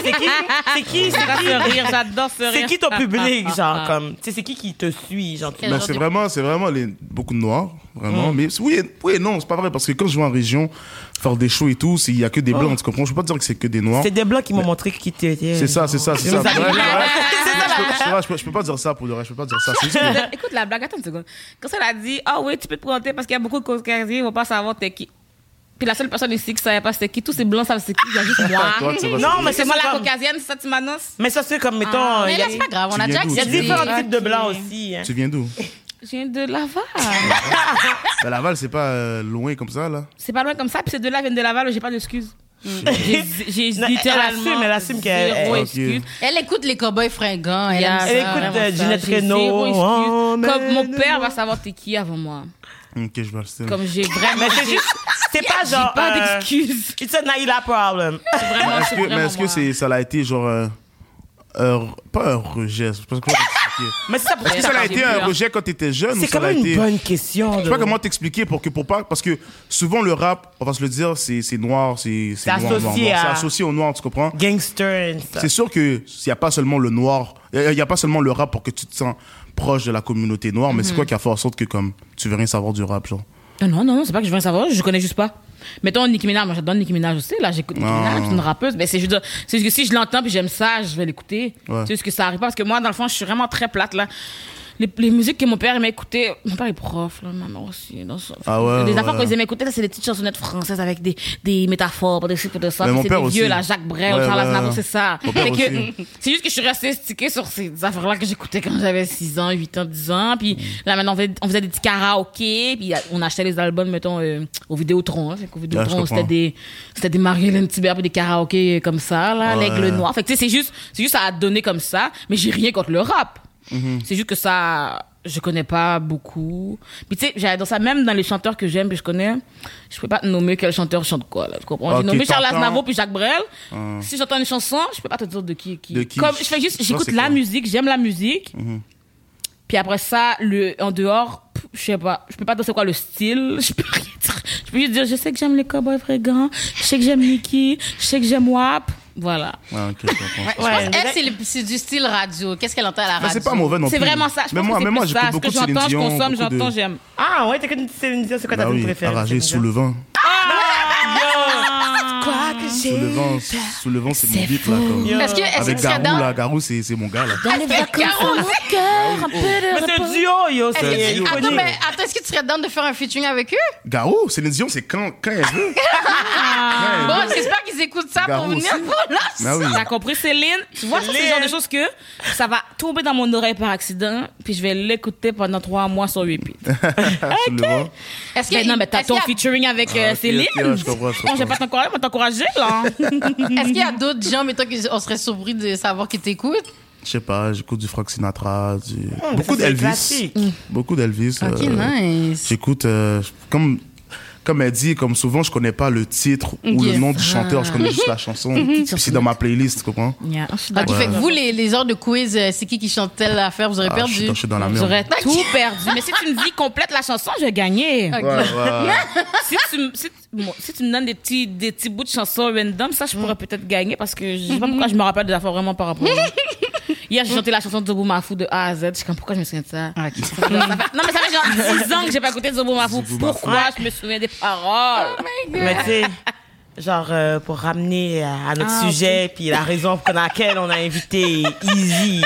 C'est qui C'est qui C'est qui? ce rire, j'adore ce rire. C'est qui ton public, genre comme. Tu sais, c'est qui qui te suit, genre. genre c'est vraiment, c'est vraiment les, beaucoup de noirs, vraiment. Mais oui, oui non, c'est pas vrai, parce que quand je vais en région, faire des shows et tout, il y a que des blancs, tu comprends? Je peux pas te dire que c'est que des noirs. C'est des blancs qui m'ont montré qui tu étais. C'est ça, c'est ça, c'est ça. Je peux- je peux- pas dire ça pour le reste, je peux pas dire ça. C'est juste que- Écoute la blague, attends une seconde. Quand elle a dit, ah oui, tu peux te présenter parce qu'il y a beaucoup de caucasiers, ils vont pas savoir t'es qui. Puis la seule personne ici qui savait pas c'était qui, tous ces blancs savent c'est qui, il y a juste moi. Toi, tu vas- Non, mais c'est c'est moi la comme- caucasienne, c'est ça tu m'annonces? Mais ça, c'est comme, mettons. Ah, Mais là, c'est pas grave, on a déjà il y a différents types de blancs aussi. hein. Tu viens d'où? Je viens de Laval. Ben, Laval, c'est pas euh, loin comme ça, là? c'est pas loin comme ça, puis ces deux-là viennent de Laval, j'ai pas d'excuses. J'ai j'ai Non, elle littéralement assume, elle assume qu'elle- zéro elle- excuse. Elle écoute les cowboys fringants. Elle, Elle écoute, vraiment euh, ça. Ginette J'ai Renault. zéro excuse. Oh, Comme mon père va savoir t'es qui avant moi. Ok, je vois le style. Comme j'ai vraiment. Mais c'est juste. C'est pas J'ai genre. pas euh, d'excuses. It's a Naila problem. Vraiment, Est-ce c'est que, mais vraiment est-ce que moi. c'est, ça l'a été genre. euh, un- pas un rejet, pas comment t'expliquer. Mais c'est ça pour Est-ce que ça l'a j'ai été un rejet quand t'étais jeune ou C'est ça quand l'a même été. une bonne question. Je sais pas comment t'expliquer pour que pour pas parce que souvent le rap, on va se le dire, c'est c'est noir, c'est noir, noir, associé noir. à- c'est associé au noir, tu comprends? Gangster and stuff. C'est sûr que s'il y a pas seulement le noir, il y a pas seulement le rap pour que tu te sens proche de la communauté noire, mais c'est quoi qui a fait en sorte que comme tu veux rien savoir du rap, genre? Non, non, non, c'est pas que je veux savoir, je connais juste pas. Mettons Nicki Minaj, moi j'adore Nicki Minaj aussi, là j'écoute Nicki Ah. Minaj, c'est une rappeuse, mais c'est juste, c'est juste que si je l'entends puis j'aime ça, je vais l'écouter. Ouais. C'est juste que ça arrive pas parce que moi dans le fond je suis vraiment très plate là. Les, les musiques que mon père aimait écouter, mon père est prof, là, ma mère aussi. dans son- Ah ouais, des ouais, affaires ouais. qu'ils aimaient écouter, c'est des petites chansonnettes françaises avec des, des métaphores, des trucs de ça. C'est des aussi. vieux, là, Jacques Brel, Charles c'est ça. C'est juste que je suis restée stickée sur ces affaires-là que j'écoutais quand j'avais 6 ans, 8 ans, 10 ans. Puis là, maintenant, on faisait, on faisait des petits karaokés. Puis on achetait les albums, mettons, euh, au Vidéotron. Hein. Fait qu'au Ah, Vidéotron, c'était des, des Marie-Hélène Thibert puis des karaokés comme ça, là, l'aigle noir. Fait que tu sais, c'est juste, c'est juste, ça a donné comme ça. Mais j'ai rien contre le rap. Mhm. C'est juste que ça, je connais pas beaucoup. Puis tu sais, j'adore ça même dans les chanteurs que j'aime puis je connais. Je peux pas te nommer quel chanteur chante quoi, là. Tu comprends? Ok, J'ai nommé Charles. Aznavour puis Jacques Brel. Si j'entends une chanson, je peux pas te dire de qui qui. De qui? Comme je fais juste, j'écoute la musique, j'aime la musique. Puis après ça, le, en dehors, je sais pas, je peux pas dire c'est quoi le style, je peux rien dire. Je peux juste dire, je sais que j'aime les cowboys fréquents, je sais que j'aime Nicki, je sais que j'aime WAP. Voilà. Ah, ok, je comprends. Je pense Ouais, elle, c'est du style radio. Qu'est-ce qu'elle entend à la radio? Mais c'est pas mauvais non C'est vraiment ça. Je mais pense moi, que mais c'est moi, plus j'écoute ça. Ce beaucoup que de Céline j'entends, je Dion, consomme, beaucoup de- j'entends, j'aime. Ah ouais, t'écoutes Céline Dion, c'est quoi ta Bah tune oui, préférée arraché Céline sous Dion? le vent. Quoi que Sous le vent, sous le vent, c'est mon beat là. Comme. Est-ce que, est-ce que Avec tu serais Garou dans... là, Garou c'est c'est mon gars là. Dans les vacances, mon cœur, un peu de Mais c'est un repos. duo, yo, Est-ce que c'est tu- Attends, iconique. mais attends, est-ce que tu serais de faire un featuring avec eux? Garou, Céline Dion, c'est quand, quand elle veut. Bon, j'espère qu'ils écoutent ça Garou pour venir aussi. pour là. Ah oui. T'as compris, Céline? Tu vois, c'est le genre de choses que ça va tomber dans mon oreille par accident, puis je vais l'écouter pendant trois mois sur repeat. Vent. Est-ce que Ben non, mais t'as ton a- featuring avec euh, Ah, ok, Céline? ok, ouais, je comprends, je pas t'encourager, mais t'encourager, là. Est-ce qu'il y a d'autres gens, mettons, qu'on serait surpris de savoir qu'ils t'écoutent? Je sais pas, j'écoute du Frank Sinatra, du... mais beaucoup d'Elvis. Beaucoup d'Elvis. Ok, euh, nice. J'écoute, euh, comme, comme elle dit, comme souvent, je connais pas le titre ou le nom du chanteur, je connais juste la chanson. C'est dans ma playlist, tu comprends? Yeah, je suis Ok, d'accord. fait que vous, les, les heures de quiz, euh, c'est qui qui chante telle affaire, vous aurez Ah, je, perdu. suis, je suis dans la merde. J'aurais tout perdu. Mais si tu me dis complète la chanson, je vais gagner. Ok. Ouais, ouais. si, tu, me- si, tu- bon, si tu me donnes des petits, des petits bouts de chansons random, ça, je pourrais peut-être gagner parce que je sais pas pourquoi je me rappelle des affaires vraiment par rapport à Hier, j'ai chanté la chanson de Zobo Mafou de A à Z. Je suis comme, pourquoi je me souviens de ça? Ah, ok. Ça fait- non, mais ça fait genre 6 ans que j'ai pas écouté Zobo Mafou. Zobo Mafou. Pourquoi je me souviens des paroles? Mais tu sais, genre, euh, pour ramener à, notre Ah, sujet, puis la raison pour laquelle on a invité Easy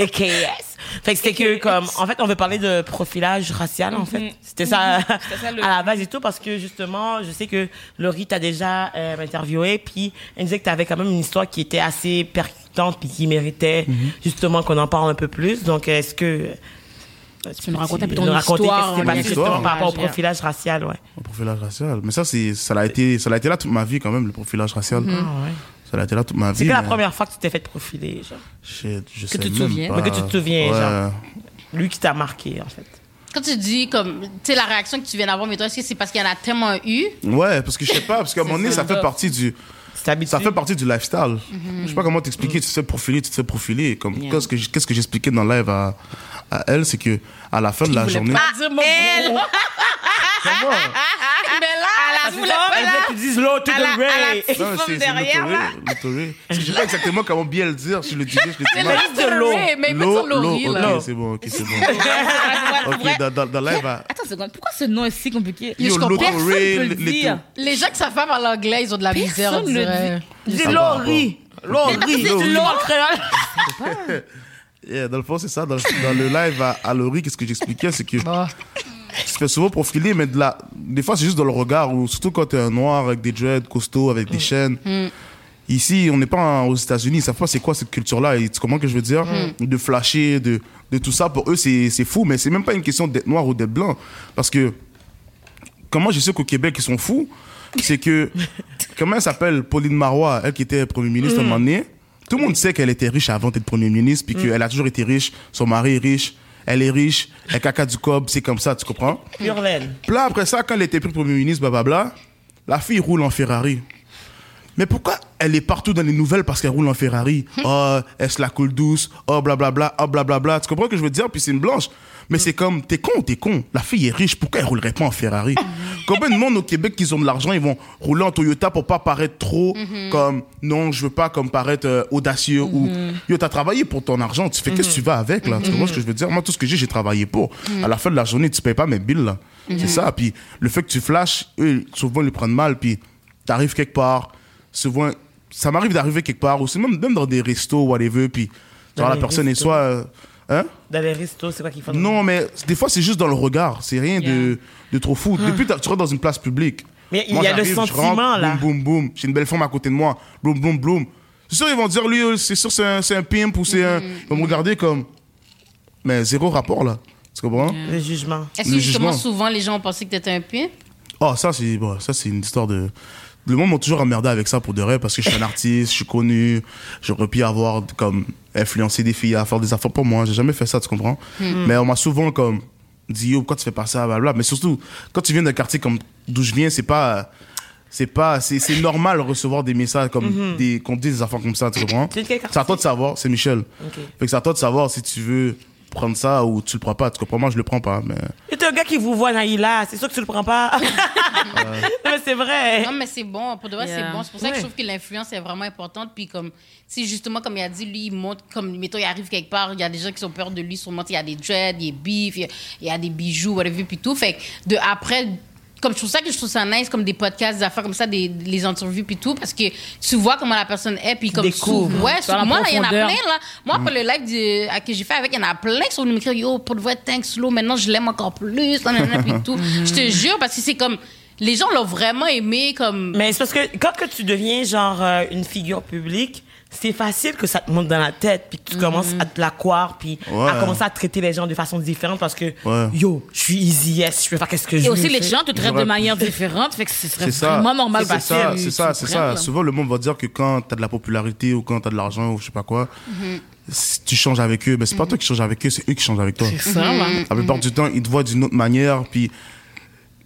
et KS. Fait que c'était que, comme, en fait, on veut parler de profilage racial, en fait. C'était ça, Mhm. C'était ça, le- à la base et tout, parce que justement, je sais que Laurie t'a déjà euh, interviewé, puis elle disait que t'avais quand même une histoire qui était assez puis qui méritait Mhm. justement qu'on en parle un peu plus. Donc, est-ce que Tu nous racontes un peu ton nous raconter histoire justement avec par rapport au profilage, racial, ouais. Le profilage racial. Mais ça, c'est, ça l'a été, ça l'a été là toute ma vie quand même, le profilage racial. Ah ouais. Ça l'a été là toute ma vie. C'est quand la mais première fois que tu t'es fait profiler, genre? Je, je sais tu te même souviens. pas. Mais que tu te souviens, Ouais. genre. Lui qui t'a marqué, en fait. Quand tu dis, comme, tu sais, la réaction que tu viens d'avoir, mais toi, est-ce que c'est parce qu'il y en a tellement eu? Ouais, parce que je sais pas, parce qu'à un moment donné, ça. ça fait partie du. Ça fait partie du lifestyle. Je sais pas comment t'expliquer, tu te fais profiler, tu te fais profiler. Comme, Yeah. qu'est-ce que, qu'est-ce que j'expliquais dans le live à, à elle, c'est que, à la fin de la journée. Pas dire mon elle. Mais là, Ah, c'est ça, elle veut que tu dises low to à la- the à la ray. c'est, derrière. Parce que Je sais pas exactement comment bien le dire, je le disais, je le Mais dis Mais de l'eau. L'eau, l'eau, ok, c'est bon, ok, c'est bon. Ok, dans, dans, dans live, à- seconde, pourquoi ce nom est si compliqué? Yo, je Personne peut le les- dire. Les gens qui savent faire par l'anglais, ils ont de la misère, on Personne le dirait. Dis Laurie. Laurie. Laurie. Yeah, dans le fond, c'est ça. Dans, dans le live à, à Laurie, qu'est-ce que j'expliquais, c'est que Bon. te fais souvent profiler, mais de la, des fois, c'est juste dans le regard, ou surtout quand t'es un noir avec des dreads costauds, avec des chaînes. Ici, on n'est pas en- aux États-Unis, ils savent pas c'est quoi cette culture-là. Et tu comprends ce que je veux dire? De flasher, de, de tout ça. Pour eux, c'est fou, mais c'est même pas une question d'être noir ou d'être blanc. Parce que, comment je sais qu'au Québec, ils sont fous C'est que, comment elle s'appelle Pauline Marois, elle qui était Premier ministre à un moment donné, tout le monde sait qu'elle était riche avant d'être Premier ministre, puis qu'elle a toujours été riche, son mari est riche, elle est riche, elle caca du cob, c'est comme ça, tu comprends? Puis là, après ça, quand elle était prise Premier ministre, blablabla, la fille roule en Ferrari. Mais pourquoi elle est partout dans les nouvelles parce qu'elle roule en Ferrari? Oh, elle se la coule douce? Oh, blablabla. Oh, blablabla. Tu comprends ce que je veux dire? Puis c'est une blanche. Mais c'est comme, t'es con ou t'es con La fille est riche, pourquoi elle roulerait pas en Ferrari? Combien de monde au Québec qui ont de l'argent, ils vont rouler en Toyota pour pas paraître trop comme, non, je veux pas comme paraître euh, audacieux ou, yo, t'as travaillé pour ton argent, tu fais qu'est-ce que tu vas avec là? Tu comprends ce que je veux dire? Moi, tout ce que j'ai, j'ai travaillé pour. À la fin de la journée, tu payes pas mes billes là. C'est ça. Puis le fait que tu flashes, eux, souvent, ils prennent mal. Puis t'arrives quelque part, souvent, ça m'arrive d'arriver quelque part, ou c'est même, même dans des restos, whatever, puis genre Dans la personne est soit. euh, hein? Dans les restos, c'est quoi qu'ils font? Non, mais des fois, c'est juste dans le regard. C'est rien de, de trop fou. Depuis que tu rentres dans une place publique. Mais il y a le sentiment, rentre, là. Boum, boum, boum. J'ai une belle femme à côté de moi. Boum, boum, boum. C'est sûr, ils vont dire, lui, c'est sûr, c'est un, c'est un pimp ou c'est un. Ils vont me regarder comme. Mais zéro rapport, là. Tu comprends? Le jugement. Est-ce que justement, jugement. souvent, les gens ont pensé que t'étais un pied? Oh, ça, c'est bon, ça, c'est une histoire de. Le monde m'a toujours emmerdé avec ça pour de vrai parce que je suis un artiste, je suis connu, j'aurais pu avoir comme influencé des filles à faire des affaires pour moi. J'ai jamais fait ça, tu comprends? Mais on m'a souvent comme dit, yo, pourquoi tu fais pas ça, blablabla. Mais surtout, quand tu viens d'un quartier comme d'où je viens, c'est pas. C'est pas. C'est c'est normal de recevoir des messages comme des. qu'on te dise des affaires comme ça, tu comprends? C'est à toi de savoir, c'est Michel. Ok. Fait que c'est à toi de savoir si tu veux prendre ça ou tu le prends pas. Tu comprends? Moi, je le prends pas, mais. Et t'es un gars qui vous voit, Naïla. C'est sûr que tu le prends pas. Non, mais c'est vrai. Non, mais c'est bon. Pour de vrai, Yeah. c'est bon. C'est pour ça que Ouais. je trouve que l'influence est vraiment importante. Puis, comme, si justement, comme il a dit, lui, il monte, comme, mettons, il arrive quelque part, il y a des gens qui ont peur de lui, sûrement, il y a des dreads, il y a des bifs, il y a, il y a des bijoux, whatever, puis tout. Fait que, de après, comme je trouve ça que je trouve ça nice, comme des podcasts, des affaires comme ça, des, les interviews, puis tout, parce que tu vois comment la personne est, puis comme. découvres. sou- Ouais, sou- moi, là, il y en a plein, là. Moi, pour le live à que j'ai fait avec, il y en a plein qui sont venus m'écrire, yo, pour de vrai, thanks, slow, maintenant, je l'aime encore plus, nan, puis tout. Je te jure, parce que c'est comme. Les gens l'ont vraiment aimé, comme. Mais c'est parce que quand que tu deviens genre euh, une figure publique, c'est facile que ça te monte dans la tête puis que tu commences à te la croire puis Ouais. à commencer à traiter les gens de façon différente parce que Ouais. yo, je suis easy yes, je peux faire qu'est-ce que je Et veux. aussi, les gens te traitent de manière différente, fait que ce serait vraiment normal C'est que ça, c'est ça, c'est ça. Souvent, le monde va dire que quand t'as de la popularité ou quand t'as de l'argent ou je sais pas quoi, si tu changes avec eux. Mais c'est pas toi qui changes avec eux, c'est eux qui changent avec toi. C'est ça, là. La plupart du temps, ils te voient d'une autre manière. Puis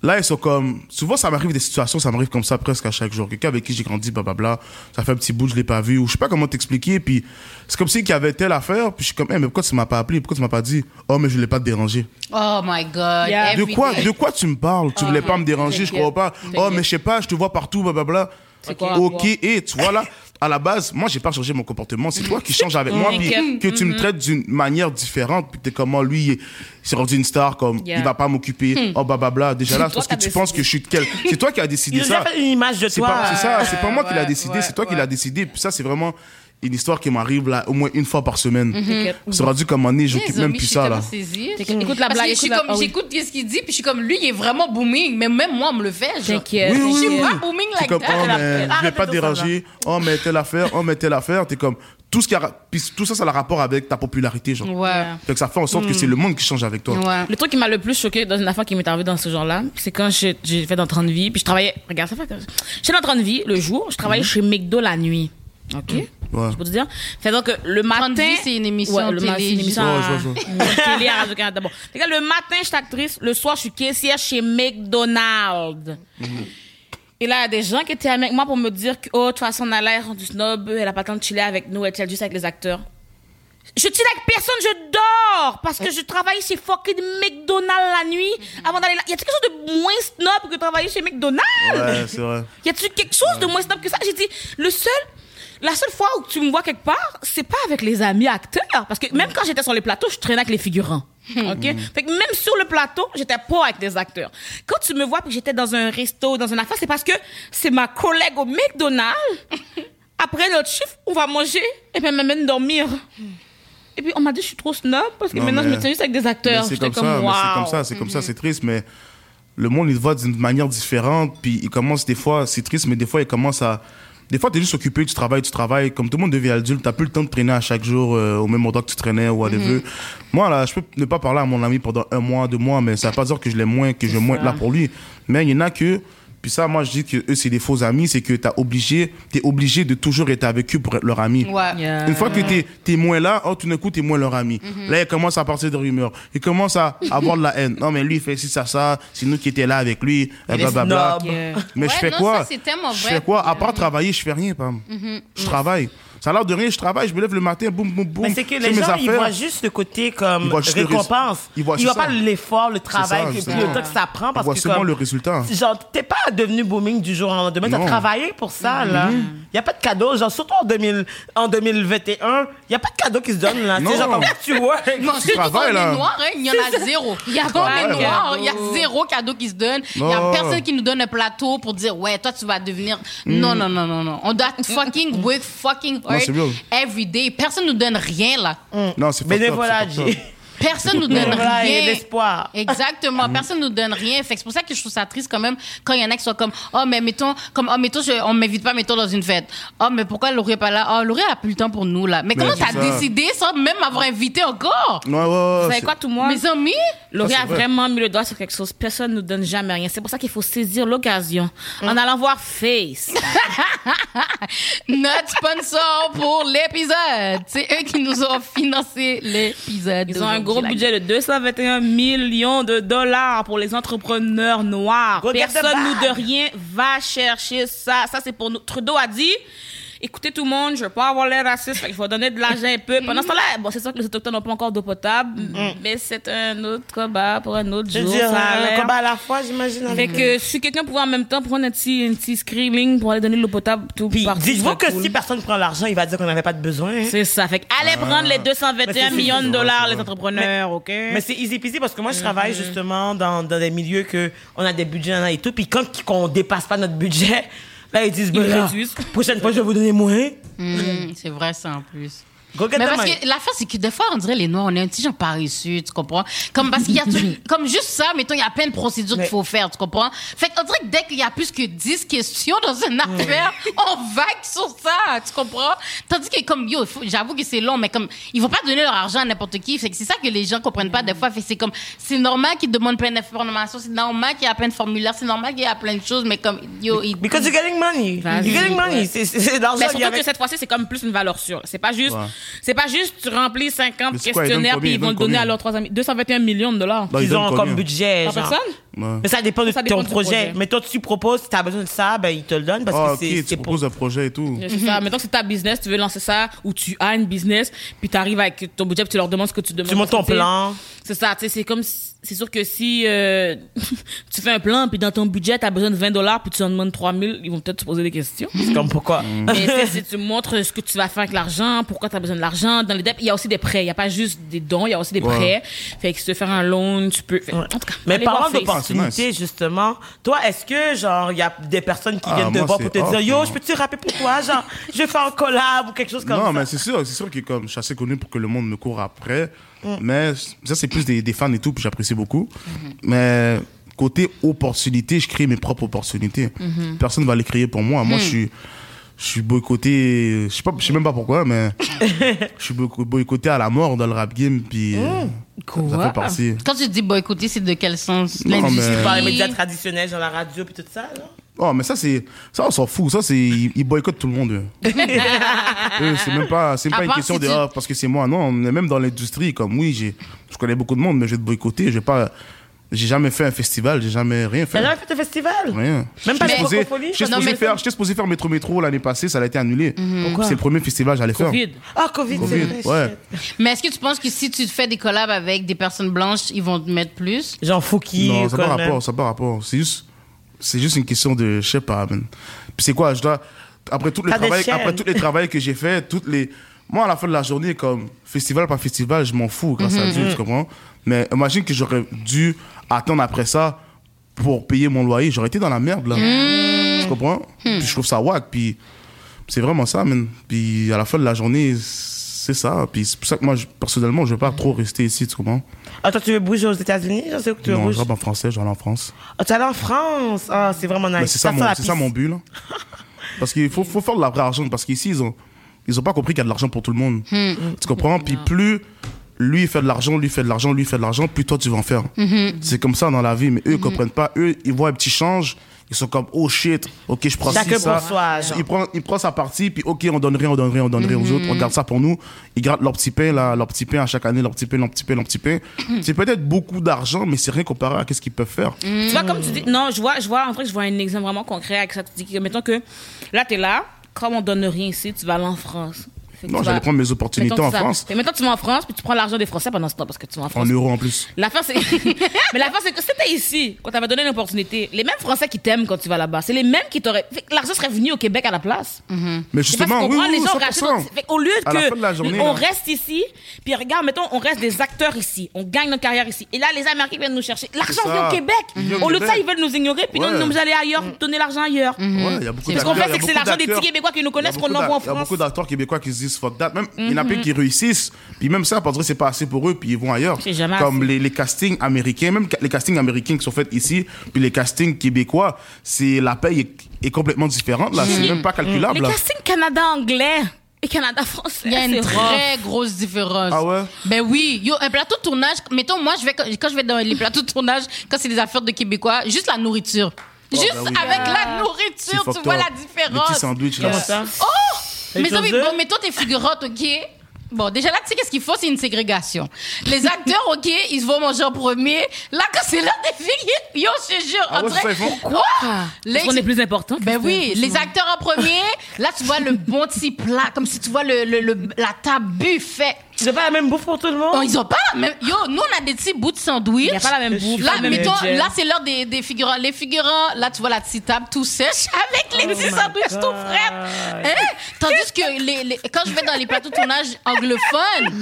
là, ils sont comme. Souvent, ça m'arrive des situations, ça m'arrive comme ça presque à chaque jour. Quelqu'un avec qui j'ai grandi, blablabla, ça fait un petit bout, je l'ai pas vu, ou je sais pas comment t'expliquer. Puis c'est comme si qu'il y avait telle affaire, puis je suis comme, Eh, mais pourquoi tu m'as pas appelé? Pourquoi tu m'as pas dit? Oh, mais je voulais pas te déranger. Oh my God. Yeah. De quoi, de quoi tu me parles? Tu voulais pas me déranger, je crois pas. Oh, mais je sais pas, je te vois partout, blablabla. C'est quoi Ok, et tu vois là, à la base, moi, j'ai pas changé mon comportement. C'est toi qui changes avec moi, puis que tu me traites d'une manière différente, puis t'es comment lui, il est- il s'est rendu une star, comme Yeah. il va pas m'occuper, oh blablabla. Déjà là, C'est parce que tu penses que je suis de quel. C'est toi qui as décidé Il a déjà ça. fait une image de C'est toi. pas, c'est ça, c'est pas moi qui l'a décidé, c'est toi qui l'a décidé. Puis ça, c'est vraiment une histoire qui m'arrive là au moins une fois par semaine. T'inquiète. C'est rendu comme un nez, j'occupe même plus ça là. Écoute la Parce blague. ah j'écoute ce qu'il dit, puis je suis comme, lui, il est vraiment booming, mais même moi, on me le fait. T'inquiète. Oui, oui, Je suis oui. pas booming like comme, that. oh, mais je vais pas déranger. Oh, mais telle affaire, oh, mais telle affaire. T'es comme, tout ce qui a, tout ça, ça a le rapport avec ta popularité, genre. Ouais. Que ça fait en sorte que c'est le monde qui change avec toi. Ouais. Le truc qui m'a le plus choqué dans une affaire qui m'est arrivée dans ce genre-là, c'est quand j'ai fait dans 30 vie, puis je travaillais, regarde, ça fait que, j'étais dans 30 vie le jour, je travaillais chez McDo la nuit. OK? Ouais. Je peux te dire. Fait donc, le matin. 30 Vie, c'est une émission Ouais, le ma- télé. c'est une émission Ouais, à- je vois, je Ouais, télé à Radio-Canada. Bon. Fait que le matin, je suis actrice. Le soir, je suis caissière chez McDonald's. Et là, il y a des gens qui étaient avec moi pour me dire que, oh, de toute façon, on a l'air du snob, elle a pas le temps de chiller avec nous, elle chill juste avec les acteurs. Je chill avec personne, je dors parce que je travaille chez fucking McDonald's la nuit avant d'aller là. Y a-t-il quelque chose de moins snob que travailler chez McDonald's? Ouais, c'est vrai. Y a-t-il quelque chose de moins snob que ça? J'ai dit, le seul, la seule fois où tu me vois quelque part, c'est pas avec les amis acteurs. Parce que même quand j'étais sur les plateaux, je traînais avec les figurants. OK? Fait que même sur le plateau, j'étais pas avec des acteurs. Quand tu me vois puis que j'étais dans un resto, dans une affaire, c'est parce que c'est ma collègue au McDonald's. Après notre chiffre, on va manger et puis elle m'amène dormir. Et puis on m'a dit je suis trop snob parce que Non, maintenant je me tiens juste avec des acteurs. C'est comme, c'est wow. comme ça, c'est comme ça, c'est triste, mais le monde, il voit d'une manière différente, puis il commence des fois, c'est triste, mais des fois, il commence à. Des fois, t'es juste occupé, tu travailles, tu travailles. Comme tout le monde devient adulte, t'as plus le temps de traîner à chaque jour euh, au même endroit que tu traînais ou whatever. Moi, là, je peux ne pas parler à mon ami pendant un mois, deux mois, mais ça veut pas dire que je l'aime moins, que je moins là pour lui. Mais il y en a que. Puis ça, moi, je dis que eux, c'est des faux amis, c'est que t'as obligé, t'es obligé de toujours être avec eux pour être leur ami. Ouais. Yeah. Une fois que t'es es moins là, oh, tout d'un coup, t'es moins leur ami. Mhm. Là, il commence à partir de rumeurs. Il commence à avoir de la haine. Non, mais lui, il fait ci, ça, ça. C'est nous qui étions là avec lui. Blablabla. Yeah. Mais je fais non, quoi? ça, c'est tellement Je vrai. Fais quoi? À part travailler, je fais rien, Pam. Je travaille. Ça a l'air de rien, je travaille, je me lève le matin, boum, boum, boum. Mais c'est que les gens, ils voient juste le côté comme Ils voient récompense. ils voient- Ils voient pas l'effort, le travail, ça, que- justement. le temps que ça prend. Parce voit que seulement comme, le résultat. Genre, t'es pas devenu booming du jour au lendemain. T'as travaillé pour ça, là. Y a pas de cadeau. Genre, surtout en, 2000, en 2021, y a pas de cadeau qui se donne, là. Non. C'est genre, tu vois? Non, Tu travailles, là. noir, hein, il y en a zéro. Il y a quand on pas est de noir, il y a cadeau. zéro cadeau qui se donne. Il y a personne qui nous donne un plateau pour dire, ouais, toi, tu vas devenir. Non, non, non, non, non. On doit fucking work fucking hard c'est bien. every day. Personne nous donne rien, là. Non, c'est Bénévolat, J. Personne nous donne rien. l'espoir. Exactement. Personne nous donne rien. Fait c'est pour ça que je trouve ça triste quand même quand il y en a qui sont comme, oh, mais mettons, comme, oh, mettons, je- on m'invite pas, mettons, dans une fête. Oh, mais pourquoi Laurie est pas là? Oh, Laurie a plus le temps pour nous, là. Mais, comment c'est t'as ça. décidé sans même avoir invité encore? Ouais, ouais, ouais. Vous savez c'est- quoi, tout le monde? Mes amis? Laurie a vrai. vraiment mis le doigt sur quelque chose. Personne ne nous donne jamais rien. C'est pour ça qu'il faut saisir l'occasion en allant voir Face. Notre sponsor pour l'épisode. C'est eux qui nous ont financé l'épisode. Ils ont un gros budget de 221 millions de dollars pour les entrepreneurs noirs. Personne nous de rien va chercher ça. Ça, c'est pour nous. Trudeau a dit. Écoutez tout le monde, je veux pas avoir l'air raciste, fait qu'il faut donner de l'argent un peu. Pendant ce temps-là, bon, c'est sûr que les autochtones n'ont pas encore d'eau potable, mais c'est un autre combat pour un autre Je veux jour. dire, un l'air. combat à la fois, j'imagine. Fait avec- que si quelqu'un pouvait en même temps prendre un petit, un petit screaming pour aller donner de l'eau potable, tout Puis, partout, dites-vous que si personne prend l'argent, il va dire qu'on n'avait pas de besoin. hein. C'est ça. Fait que allez prendre les 221 Mais c'est- millions de dollars, les entrepreneurs, OK? Mais c'est easy peasy parce que moi, je travaille justement dans, dans des milieux que on a des budgets et tout. Puis quand on dépasse pas notre budget, là, ils disent, ben là, prochaine fois, je vais vous donner moins. Hmm, c'est vrai, ça, en plus. Mais the parce que l'affaire, c'est que des fois, on dirait les Noirs, on est un petit genre paresseux, tu comprends? Comme parce qu'il y a tout- comme juste ça, mettons, il y a plein de procédures Mais- qu'il faut faire, tu comprends? Fait qu'on dirait que dès qu'il y a plus que 10 questions dans une affaire, on vague sur ça, tu comprends? Tandis que comme, yo, j'avoue que c'est long, mais comme, ils vont pas donner leur argent à n'importe qui. Fait que c'est ça que les gens comprennent pas des fois. Fait que c'est comme, c'est normal qu'ils demandent plein d'informations, c'est normal qu'il y a plein de formulaires, c'est normal qu'il y a plein de choses, mais comme, yo, ils- Because you're getting money. You're getting money. Ouais. C'est- C'est l'argent. Mais surtout avait- que cette fois-ci, c'est comme plus une valeur sûre. C'est pas juste, Ouais. C'est pas juste tu remplis 50 Mais c'est quoi, questionnaires puis ils vont le donner à leurs trois amis. 221 millions de dollars. Bah, ils ont combien? comme budget. Par genre. personne? Ouais. Mais ça dépend de Ça dépend ton projet. projet. Mais toi, tu proposes, si tu as besoin de ça, ben, ils te le donnent parce Ah, que ok, c'est tu pour. proposes un projet et tout. C'est ça. Mettons que c'est ta business, tu veux lancer ça, ou tu as une business, puis tu arrives avec ton budget, puis tu leur demandes ce que tu demandes. Tu montes ton plan. C'est ça, tu sais, c'est comme, c'est sûr que si euh, tu fais un plan, puis dans ton budget, tu as besoin de 20 dollars, puis tu en demandes 3000, ils vont peut-être te poser des questions. C'est comme pourquoi? Mm. Mais si tu montres ce que tu vas faire avec l'argent, pourquoi tu as besoin de l'argent, dans les dettes, il y a aussi des prêts. Il n'y a pas juste des dons, il y a aussi des Ouais. prêts. Fait que si tu veux faire un loan, tu peux... En tout cas, Mais parlant nice. justement, toi, est-ce que, genre, il y a des personnes qui Ah, viennent te voir pour te dire, yo, je peux-tu rapper pour toi? Genre, je vais faire un collab ou quelque chose comme non, ça? mais c'est sûr, c'est sûr que comme je suis assez connu pour que le monde me court après. Mm. Mais ça, c'est plus des, des fans et tout, puis j'apprécie beaucoup. Mm-hmm. Mais côté opportunité, je crée mes propres opportunités. Mm-hmm. Personne va les créer pour moi. Mm. Moi, je suis. Je suis boycotté, je sais pas, je sais même pas pourquoi, mais je suis boyco- boycotté à la mort dans le rap game, puis euh, Mm. ça fait partie. Quand tu dis boycotter, c'est de quel sens? Non, L'industrie mais- Par les médias traditionnels, genre la radio puis tout ça, là. Oh, mais ça, c'est. Ça, on s'en fout. Ça, c'est. Ils, boycottent tout le monde. eux. Eux, c'est même pas, c'est pas une question si de. tu- Ah, parce que c'est moi. Non, on est même dans l'industrie. Comme, oui, j'ai, je connais beaucoup de monde, mais je vais te boycotter. Je vais pas. J'ai jamais fait un festival. J'ai jamais rien fait. T'as jamais fait de festival? Rien. Même pas Mais- de J'étais supposé, supposé faire, j'étais supposé faire Métro Métro l'année passée. Ça a été annulé. C'est le premier festival que j'allais faire. Covid. Ah, Covid, c'est Covid, vrai. ouais. Mais est-ce que tu penses que si tu fais des collabs avec des personnes blanches, ils vont te mettre plus? Genre Fouki, Non, ça n'a pas rapport, ça n'a pas rapport. C'est juste, c'est juste une question de, je sais pas, man. Puis c'est quoi, je dois, après tout le Pas travail, après tous les travaux que j'ai fait, toutes les, moi à la fin de la journée, comme festival par festival, je m'en fous, grâce à Dieu, tu comprends? Mais imagine que j'aurais dû attendre après ça pour payer mon loyer, j'aurais été dans la merde, là. Tu comprends? Puis je trouve ça wack, puis c'est vraiment ça, man. Puis à la fin de la journée, c'est ça. Puis c'est pour ça que moi, je- personnellement, je veux pas trop rester ici, tu comprends? Ah, toi, tu veux bouger aux États-Unis? Je sais où que tu veux Non, je bouger? rappe en français, je vais aller en France. Ah, tu es allé en France? Ah, c'est vraiment nice. Mais c'est ça, mon, c'est ça mon but, là. Parce qu'il faut, faut faire de la vraie argent. Parce qu'ici, ils ont, ils ont pas compris qu'il y a de l'argent pour tout le monde. Tu comprends? Puis plus lui il fait de l'argent, lui il fait de l'argent, lui il fait de l'argent, plus toi tu vas en faire. C'est comme ça dans la vie. Mais eux, ils comprennent pas. Eux, ils voient un petit change. Ils sont comme, oh shit, ok, je prends Chacun ça. pour soi, genre. Il prend, il prend sa partie, puis ok, on donne rien, on donne rien, on donne rien aux autres. On garde ça pour nous. Ils gardent leur petit pain, là, leur petit pain à chaque année, leur petit pain, leur petit pain, leur petit pain. C'est peut-être beaucoup d'argent, mais c'est rien comparé à ce qu'ils peuvent faire. Tu vois, comme tu dis, non, je vois, je vois, en vrai, je vois un exemple vraiment concret avec ça. Tu dis que, mettons que là, t'es là, comme on donne rien ici, tu vas aller en France. Non, j'allais vas- prendre mes opportunités en ça. France, Et maintenant, tu vas en France, puis tu prends l'argent des Français pendant ce temps, parce que tu vas en en France. euros en plus. L'affaire, c'est. mais l'affaire, c'est que si t'es ici, quand t'avais donné une opportunité, les mêmes Français qui t'aiment quand tu vas là-bas, c'est les mêmes qui t'auraient. L'argent serait venu au Québec à la place. Mais C'est parce justement, qu'on oui, oui, les oui, gens rachètent 100%. notre- Fait Au lieu À la que fin de la journée, on là. reste ici, puis regarde, mettons, on reste des acteurs ici, on gagne notre carrière ici. Et là, les Américains viennent nous chercher. L'argent vient au Québec. Au lieu de ça, ils veulent nous ignorer, puis nous, nous aller ailleurs, Mm. donner l'argent ailleurs. Ce qu'on fait, c'est que c'est l'argent des petits Québécois qui nous connaissent qu'on envoie en d'ac- Il y a France. beaucoup d'acteurs québécois qui se disent fuck that. Même, il y en a plein qui réussissent. Puis même ça, parce que c'est pas assez pour eux, puis ils vont ailleurs. Jamais Comme les, les castings américains, même les castings américains qui sont faits ici, puis les castings québécois, c'est la paye est, est complètement différente là. C'est même pas calculable. Les là. castings Canada-anglais et Canada-français. Il y a une très grosse différence. Ah ouais? Ben oui. Yo, un plateau de tournage, mettons, moi, je vais, quand je vais dans les plateaux de tournage, quand c'est des affaires de Québécois, juste la nourriture. Juste ben oui. avec la nourriture, tu vois up. la Les petits différence. sandwichs là. Comment ça? Mais Les ça, oui, choses bon, mettons tes figurantes, OK? Bon, déjà là, tu sais qu'est-ce qu'il faut? C'est une ségrégation. Les acteurs, OK, ils vont manger en premier. Là, quand c'est l'heure des filles, yo, je te jure, Ah on ouais, font? Quoi? Les- Parce qu'on est plus important. Ben oui, les acteurs en premier. Là, tu vois le bon petit plat, comme si tu vois le, le- le- la table buffet. Tu veux pas la même bouffe pour tout le Oh, monde? ils ont pas la même. Yo, nous, on a des petits bouts de sandwich. Il n'y a pas la même bouffe. Là, mettons, là, c'est l'heure des, des figurants. Les figurants, là, tu vois la petite table tout sèche avec les petits sandwichs tout frais. Hein? Tandis que les, les- quand je vais dans les plateaux de tournage anglophones,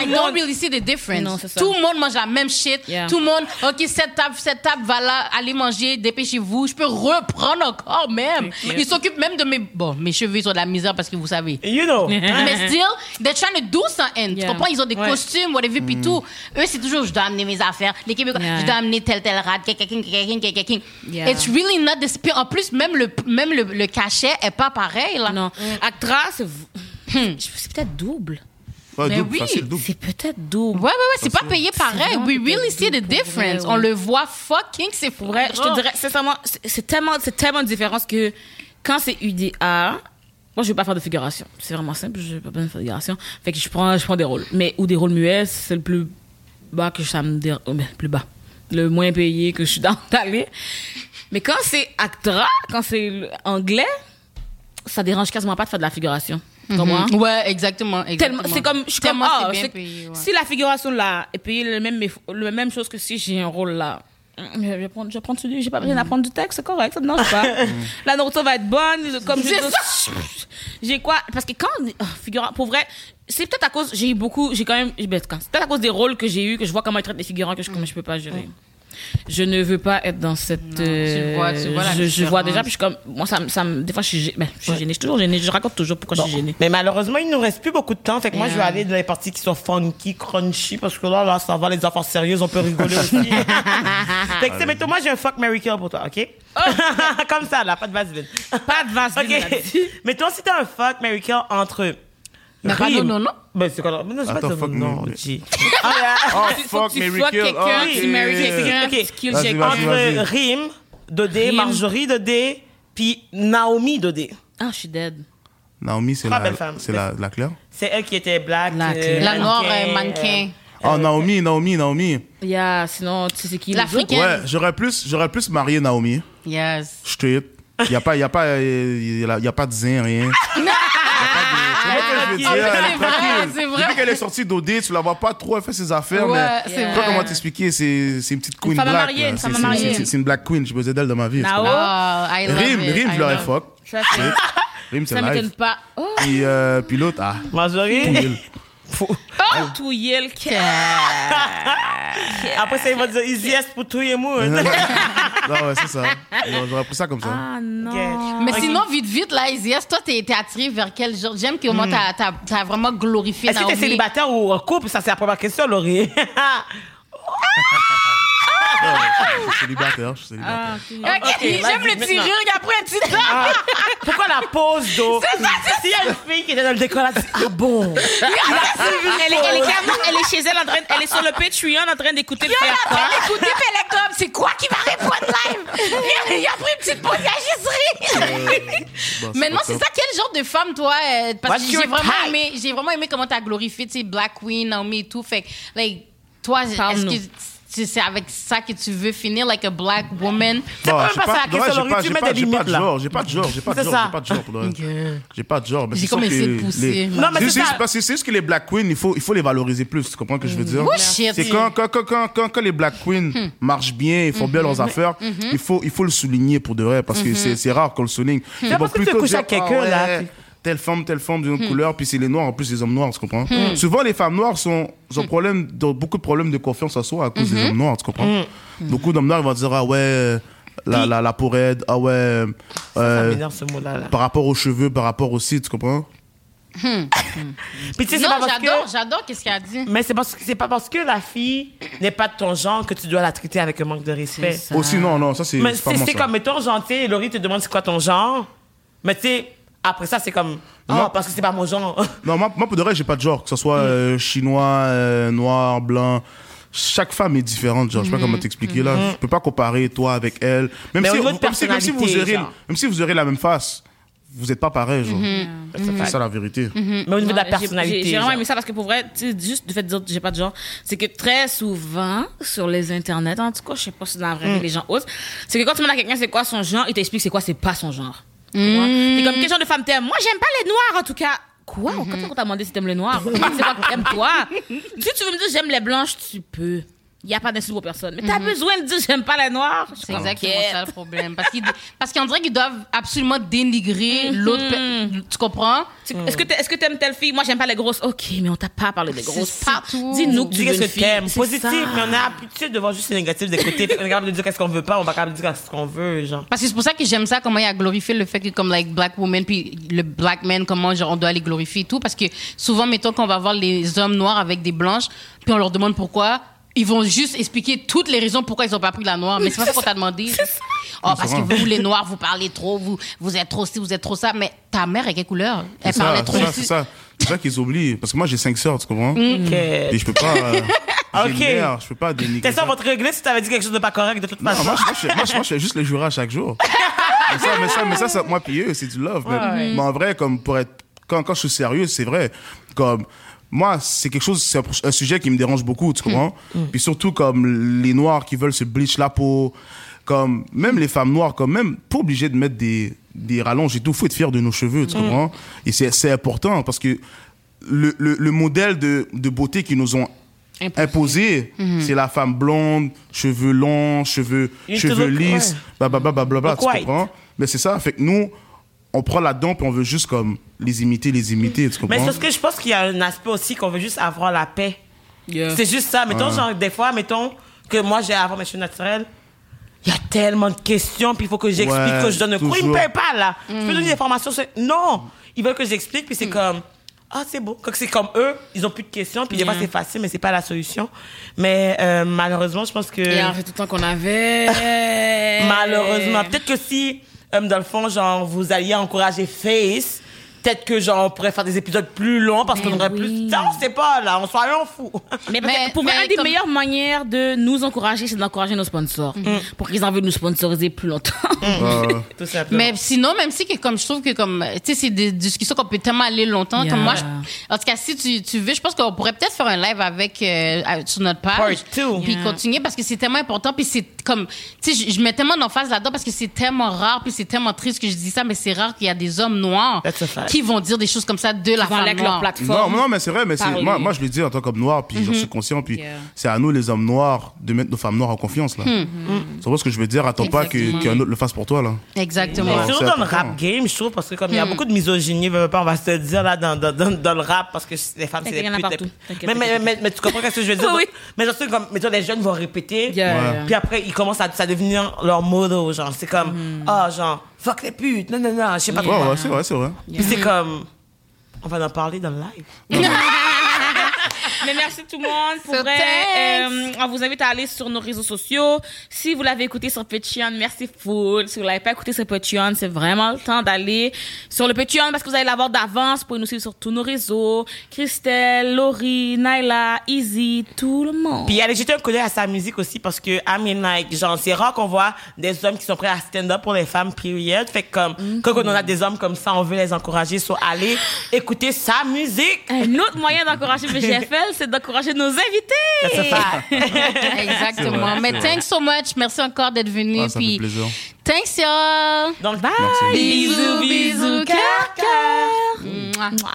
I don't really see the difference. Non. Tout le monde mange la même shit. Yeah. Tout le monde, OK, cette table, cette table, va là, allez manger, dépêchez-vous. Je peux reprendre encore même. Ils s'occupent même de mes. Bon, mes cheveux, ils ont de la misère parce que vous savez. You know. Mais still, they're trying to do something. Tu Yeah. comprends? Ils ont des Ouais. costumes, whatever, puis tout. Eux, c'est toujours, je dois amener mes affaires. Les Québécois, Yeah. je dois amener tel, tel rad, quelqu'un, quelqu'un, quelqu'un. Yeah. It's really not this. En plus, même le, même le, le cachet est pas pareil, là. Non. Actra, c'est c'est peut-être double. Ouais, Mais double, oui. C'est peut-être double. Ouais, ouais, ouais, c'est pas payé pareil. We really see the pour vrai, difference. ouais. On le voit fucking, c'est Pour vrai, je te dirais, sincèrement, c'est c'est tellement, c'est tellement une différence que quand c'est UDA, moi, je vais pas faire de figuration. C'est vraiment simple, je vais pas faire de figuration. Fait que je prends, je prends des rôles. Mais, ou des rôles muets, c'est le plus bas que ça me dérange. plus bas. Le moins payé que je suis dans d'aller. Mais quand c'est Actra, quand c'est anglais, ça dérange quasiment pas de faire de la figuration. Tu comprends? Ouais, exactement. C'est comme, je suis comme, payé, ouais. si la figuration là est payée le même, le même chose que si j'ai un rôle là. Je vais prendre, je vais prendre celui, j'ai pas besoin d'apprendre du texte, c'est correct, ça ne dérange pas. la nourriture va être bonne, comme J'ai quoi? Parce que quand, oh, figurant, pour vrai, c'est peut-être à cause, j'ai eu beaucoup, j'ai quand même, ben, quand- c'est peut-être à cause des rôles que j'ai eu, que je vois comment ils traitent les figurants, que je, comment je peux pas gérer. Je ne veux pas être dans cette. Non, tu vois- tu vois la je, je vois déjà, puis je suis comme. Moi, ça, me- ça me. Des fois, je suis, ben, je suis gênée. Je suis toujours gênée. Je raconte toujours pourquoi je suis gênée. Mais malheureusement, il nous reste plus beaucoup de temps. Fait que moi, je vais aller dans les parties qui sont funky, crunchy, parce que là, là, ça va, les affaires sérieuses, on peut rigoler aussi. fait que, tu sais, mais toi, moi, j'ai un fuck Mary Kill pour toi, OK? Comme ça, là, pas de vaseline. Pas de vaseline, OK. toi, si t'as un fuck Mary Kill entre. Pas Rim- non, non, non. Ben, c'est quoi? Mais non, c'est pas fuck non. Ah, yeah. Oh, fuck, tu Mary Kill. quelqu'un, tu marries quelqu'un, Vas-y, quelqu'un. Entre Rim, Dodé. Marjorie Dodé, puis Naomi Dodé. Ah, je suis dead. Naomi, c'est la, belle femme. c'est la, la Claire. C'est elle qui était black. La- euh, La noire mannequin, euh, mannequin. Oh, Naomi, Naomi, Naomi. Yeah, sinon, tu sais c'est qui L'Africaine. Ouais, j'aurais plus, j'aurais plus marié Naomi. Yes. Straight. Il y a pas, y a pas, euh, y a, y a pas de zin, rien. Y a pas de- Tu vois ce que je veux dire? Elle est c'est vrai, c'est vrai. Depuis qu'elle est sortie d'OD, tu la vois pas trop, elle fait ses affaires, Ouais, mais c'est je sais vrai. pas comment t'expliquer, c'est, c'est une petite queen femme black. mariée, là. une C'est- femme c'est- mariée. c'est- C'est une black queen, j'ai besoin d'elle dans ma vie. tu Nao. comprends? Oh, I love Rim, it. Rim, I je l'aurais love fuck. Ça, c'est- Rim, c'est ça m'étonne live. pas. Oh, Puis, euh, puis l'autre, ah, Marjorie? Pouille. oh tout yel. Après ça, il va dire easy yes pour tout et moi? non, ouais, c'est ça. Non, J'aurais pris ça comme ça. Ah non. Mais sinon, vite, vite, là, Isias, toi, t'es t'es attiré vers quel genre? J'aime que moi, t'as- t'as t'as vraiment glorifié Est-ce que t'es célibataire ou en couple? Ça, c'est la première question, Laurie. Je suis célibataire, je suis célibataire. Ah, ok. J'aime le petit maintenant. rire après un petit temps. Ah, pourquoi la pause d'eau? S'il y a une fille qui était dans le décor, elle dit Ah bon? Elle est, elle, est clairement- elle est chez elle en train, elle est sur le Patreon en train d'écouter le frère quoi. Écoutez, puis elle est comme, c'est quoi qui va répondre live? Il a, il a pris une petite pause, il a juste ri. Bon, Maintenant, pas c'est top. ça, quel genre de femme, toi? euh, parce What's que your j'ai vraiment type? aimé, j'ai vraiment aimé comment t'as glorifié, tu sais, Black Queen, Naomi et tout. Fait que, like, toi, est-ce Parle-nous. que c'est avec ça que tu veux finir, like a black woman? C'est Bon, pas même pas ça la question, Laurie, pas- tu mets pas- des j'ai pas limites, de là. genre, j'ai pas de genre, j'ai pas de genre, j'ai pas de genre. J'ai pas de genre. mais J'ai c'est sûr comme essayé que de pousser. Non, mais C'est juste parce que c'est juste que les black queens, il faut, il faut les valoriser plus. Tu comprends ce que je veux dire? Bullshit. C'est quand, quand, quand, quand, quand, les black queens marchent bien, ils font bien leurs affaires, il, faut, il faut le souligner pour de vrai parce que c'est c'est rare qu'on le souligne. C'est parce que tu couches avec quelqu'un, là, tu- Telle femme, telle femme d'une autre couleur, puis c'est les noirs, en plus les hommes noirs, tu comprends? Souvent, les femmes noires sont, ont problème, ont beaucoup de problèmes de confiance en soi à cause des hommes noirs, tu comprends? Beaucoup d'hommes noirs vont dire, ah ouais, la, la, la peau raide, ah ouais, euh, m'énerve ce mot-là. là. par rapport aux cheveux, par rapport aussi, tu comprends? Puis tu sais, c'est Non, j'adore, que. j'adore qu'est-ce qu'elle a dit. Mais c'est parce que c'est pas parce que la fille n'est pas de ton genre que tu dois la traiter avec un manque de respect. Aussi, non, non, ça c'est Mais c'est comme, mettons, gentil, Laurie te demande c'est quoi ton genre. Mais tu sais, après ça, c'est comme, oh, Non. parce que c'est pas mon genre. Non, moi, moi, pour de vrai, j'ai pas de genre, que ce soit euh, chinois, euh, noir, blanc. Chaque femme est différente, genre, je sais pas comment t'expliquer là. Je peux pas comparer toi avec elle. Même, Mais au si, niveau de même, si, même si vous personnalité, aurez, genre. même si vous aurez la même face, vous êtes pas pareil, genre. C'est ça la vérité. Mais au niveau de la personnalité. J'ai vraiment genre. aimé ça parce que pour vrai, tu sais, juste du fait de dire que j'ai pas de genre, c'est que très souvent sur les internets, en tout cas, je sais pas si dans la vraie vie les gens osent, c'est que quand tu demandes à quelqu'un c'est quoi son genre, il t'explique c'est quoi c'est pas son genre. Vois? T'es comme quel genre de femme t'aimes? Moi j'aime pas les noirs en tout cas. Quoi? Quand on t'a demandé si t'aimes les noirs, c'est pas que t'aimes toi. Si tu veux me dire j'aime les blanches, tu peux. Il y a pas d'insulte pour personne. Mais t'as besoin de dire j'aime pas les noirs. C'est exactement ça le problème. Parce qu'ils parce qu'on dirait qu'ils doivent absolument dénigrer l'autre. pe- Tu comprends? Tu- Est-ce que est-ce que t'aimes telle fille? Moi, j'aime pas les grosses. Ok, mais on t'a pas parlé des grosses. Dis-nous que tu Dis veux qu'est-ce une que fille. Positif, ça. mais on a l'habitude de voir juste les négatifs des côtés. on est capable de dire qu'est-ce qu'on veut pas, on va capable de dire ce qu'on veut, genre. Parce que c'est pour ça que j'aime ça, comment il a glorifié le fait que, comme, like, black woman, puis le black man, comment, genre, on doit les glorifier et tout. Parce que souvent, mettons qu'on va voir les hommes noirs avec des blanches, puis on leur demande pourquoi. Ils vont juste expliquer toutes les raisons pourquoi ils ont pas pris la noire. Mais c'est pas ça qu'on t'a demandé. Oh, parce que vous, les noirs, vous parlez trop, vous, vous êtes trop ci, vous êtes trop ça. Mais ta mère est quelle couleur? Elle C'est ça, parlait c'est trop ça, aussi. c'est ça. C'est ça qu'ils oublient. Parce que moi, j'ai cinq sœurs, tu comprends? Ok. Et je peux pas. euh, Ok. mère, je peux pas dénigrer. T'es va te régler si t'avais dit quelque chose de pas correct de toute façon. moi, je- moi, je, moi, je- moi, je fais juste les jurats chaque jour. mais ça, mais ça, mais ça, ça, moi, puis eux, c'est du love. Mais, mais en vrai, comme pour être, quand, quand je suis sérieux, c'est vrai. Comme, moi, c'est quelque chose, c'est un, un sujet qui me dérange beaucoup, tu comprends? Puis surtout, comme les noirs qui veulent se bleach la peau, comme, même les femmes noires, comme même, pas obligé de mettre des, des rallonges et tout, faut être fier de nos cheveux, tu comprends? Et c'est important parce que le, le, le modèle de, de beauté qu'ils nous ont imposé, c'est la femme blonde, cheveux longs, cheveux, cheveux lisses, blablabla, tu comprends? Mais c'est ça, fait que nous, on prend là-dedans puis on veut juste comme les imiter, les imiter, tu Mais comprends? c'est parce que je pense qu'il y a un aspect aussi qu'on veut juste avoir la paix. Yeah. C'est juste ça. Mettons, genre, des fois, mettons que moi, j'ai à avoir mes cheveux naturels. Il y a tellement de questions, puis il faut que j'explique, Ouais, que je donne le cours. Ils me payent pas, là. Je peux donner des informations. sur- Non! Ils veulent que j'explique, puis c'est comme. Ah, c'est beau. Quand c'est comme eux, ils ont plus de questions, puis des fois, c'est facile, mais c'est pas la solution. Mais euh, malheureusement, je pense que. Et en fait, tout le temps qu'on avait. Malheureusement. Peut-être que si, euh, dans le fond, genre, vous alliez encourager Face, peut-être que, genre, on pourrait faire des épisodes plus longs parce qu'on Ben aurait oui. plus. Ça, on sait pas, là. On. Mais, parce que Mais- pour moi, mais une des comme- meilleures manières de nous encourager, c'est d'encourager nos sponsors. Pour qu'ils en veulent nous sponsoriser plus longtemps. Euh, Tout simplement. Mais sinon, même si que comme je trouve que comme tu sais c'est des discussions qu'on peut tellement aller longtemps. Yeah. Comme moi, je- en tout cas si tu, tu veux, je pense qu'on pourrait peut-être faire un live avec euh, sur notre page. Part two. Puis Yeah. continuer parce que c'est tellement important. Puis c'est comme tu sais, je, je mets tellement d'emphase là-dedans parce que c'est tellement rare. Puis c'est tellement triste que je dis ça, mais c'est rare qu'il y a des hommes noirs That's a fact. qui vont dire des choses comme ça de la femme avec leur noire. Plateforme. non, mais c'est vrai, mais c'est, moi, moi, je le dis en tant qu'homme noir, puis j'en suis conscient, puis Yeah. c'est à nous, les hommes noirs, de mettre nos femmes noires en confiance, là. Tu vois ce que je veux dire? Attends pas que, Exactement. qu'un autre le fasse pour toi, là. Exactement. Mais Ouais, surtout c'est dans le rap game, je trouve, parce que comme il y a beaucoup de misogynie, pas, on va se le dire là dans, dans, dans, dans le rap, parce que les femmes, c'est des putes. Mais, mais, mais, mais tu comprends ce que je veux dire? Oui. Mais surtout, comme, mettons, les jeunes vont répéter, puis après, ils commencent à, devenir leur motto, genre, c'est comme, ah, genre, fuck les putes, non, non, non, je sais pas Ouais, quoi. ouais, c'est vrai, c'est vrai. Puis c'est comme, on va en parler dans le live. Mais merci tout le monde. Pour So vrai, euh, on vous invite à aller sur nos réseaux sociaux. Si vous l'avez écouté sur Patreon, merci full. Si vous l'avez pas écouté sur Patreon, c'est vraiment le temps d'aller sur le Patreon parce que vous allez l'avoir d'avance. Vous pouvez nous suivre sur tous nos réseaux. Christelle, Laurie, Naila, Easy, tout le monde. Puis allez jeter un coup d'œil à sa musique aussi parce que I mean like genre c'est rare qu'on voit des hommes qui sont prêts à stand up pour les femmes period. Fait que comme quand on a des hommes comme ça, on veut les encourager sur aller écouter sa musique. Un autre moyen d'encourager BGFL, c'est d'encourager nos invités. That's a fact. Exactement. Mais thanks so much. Merci encore d'être venu. Ah, ça fait puis plaisir. thanks y'all. Donc bye. Merci. Bisous, bisous, cœur, cœur. Mouah. Mouah.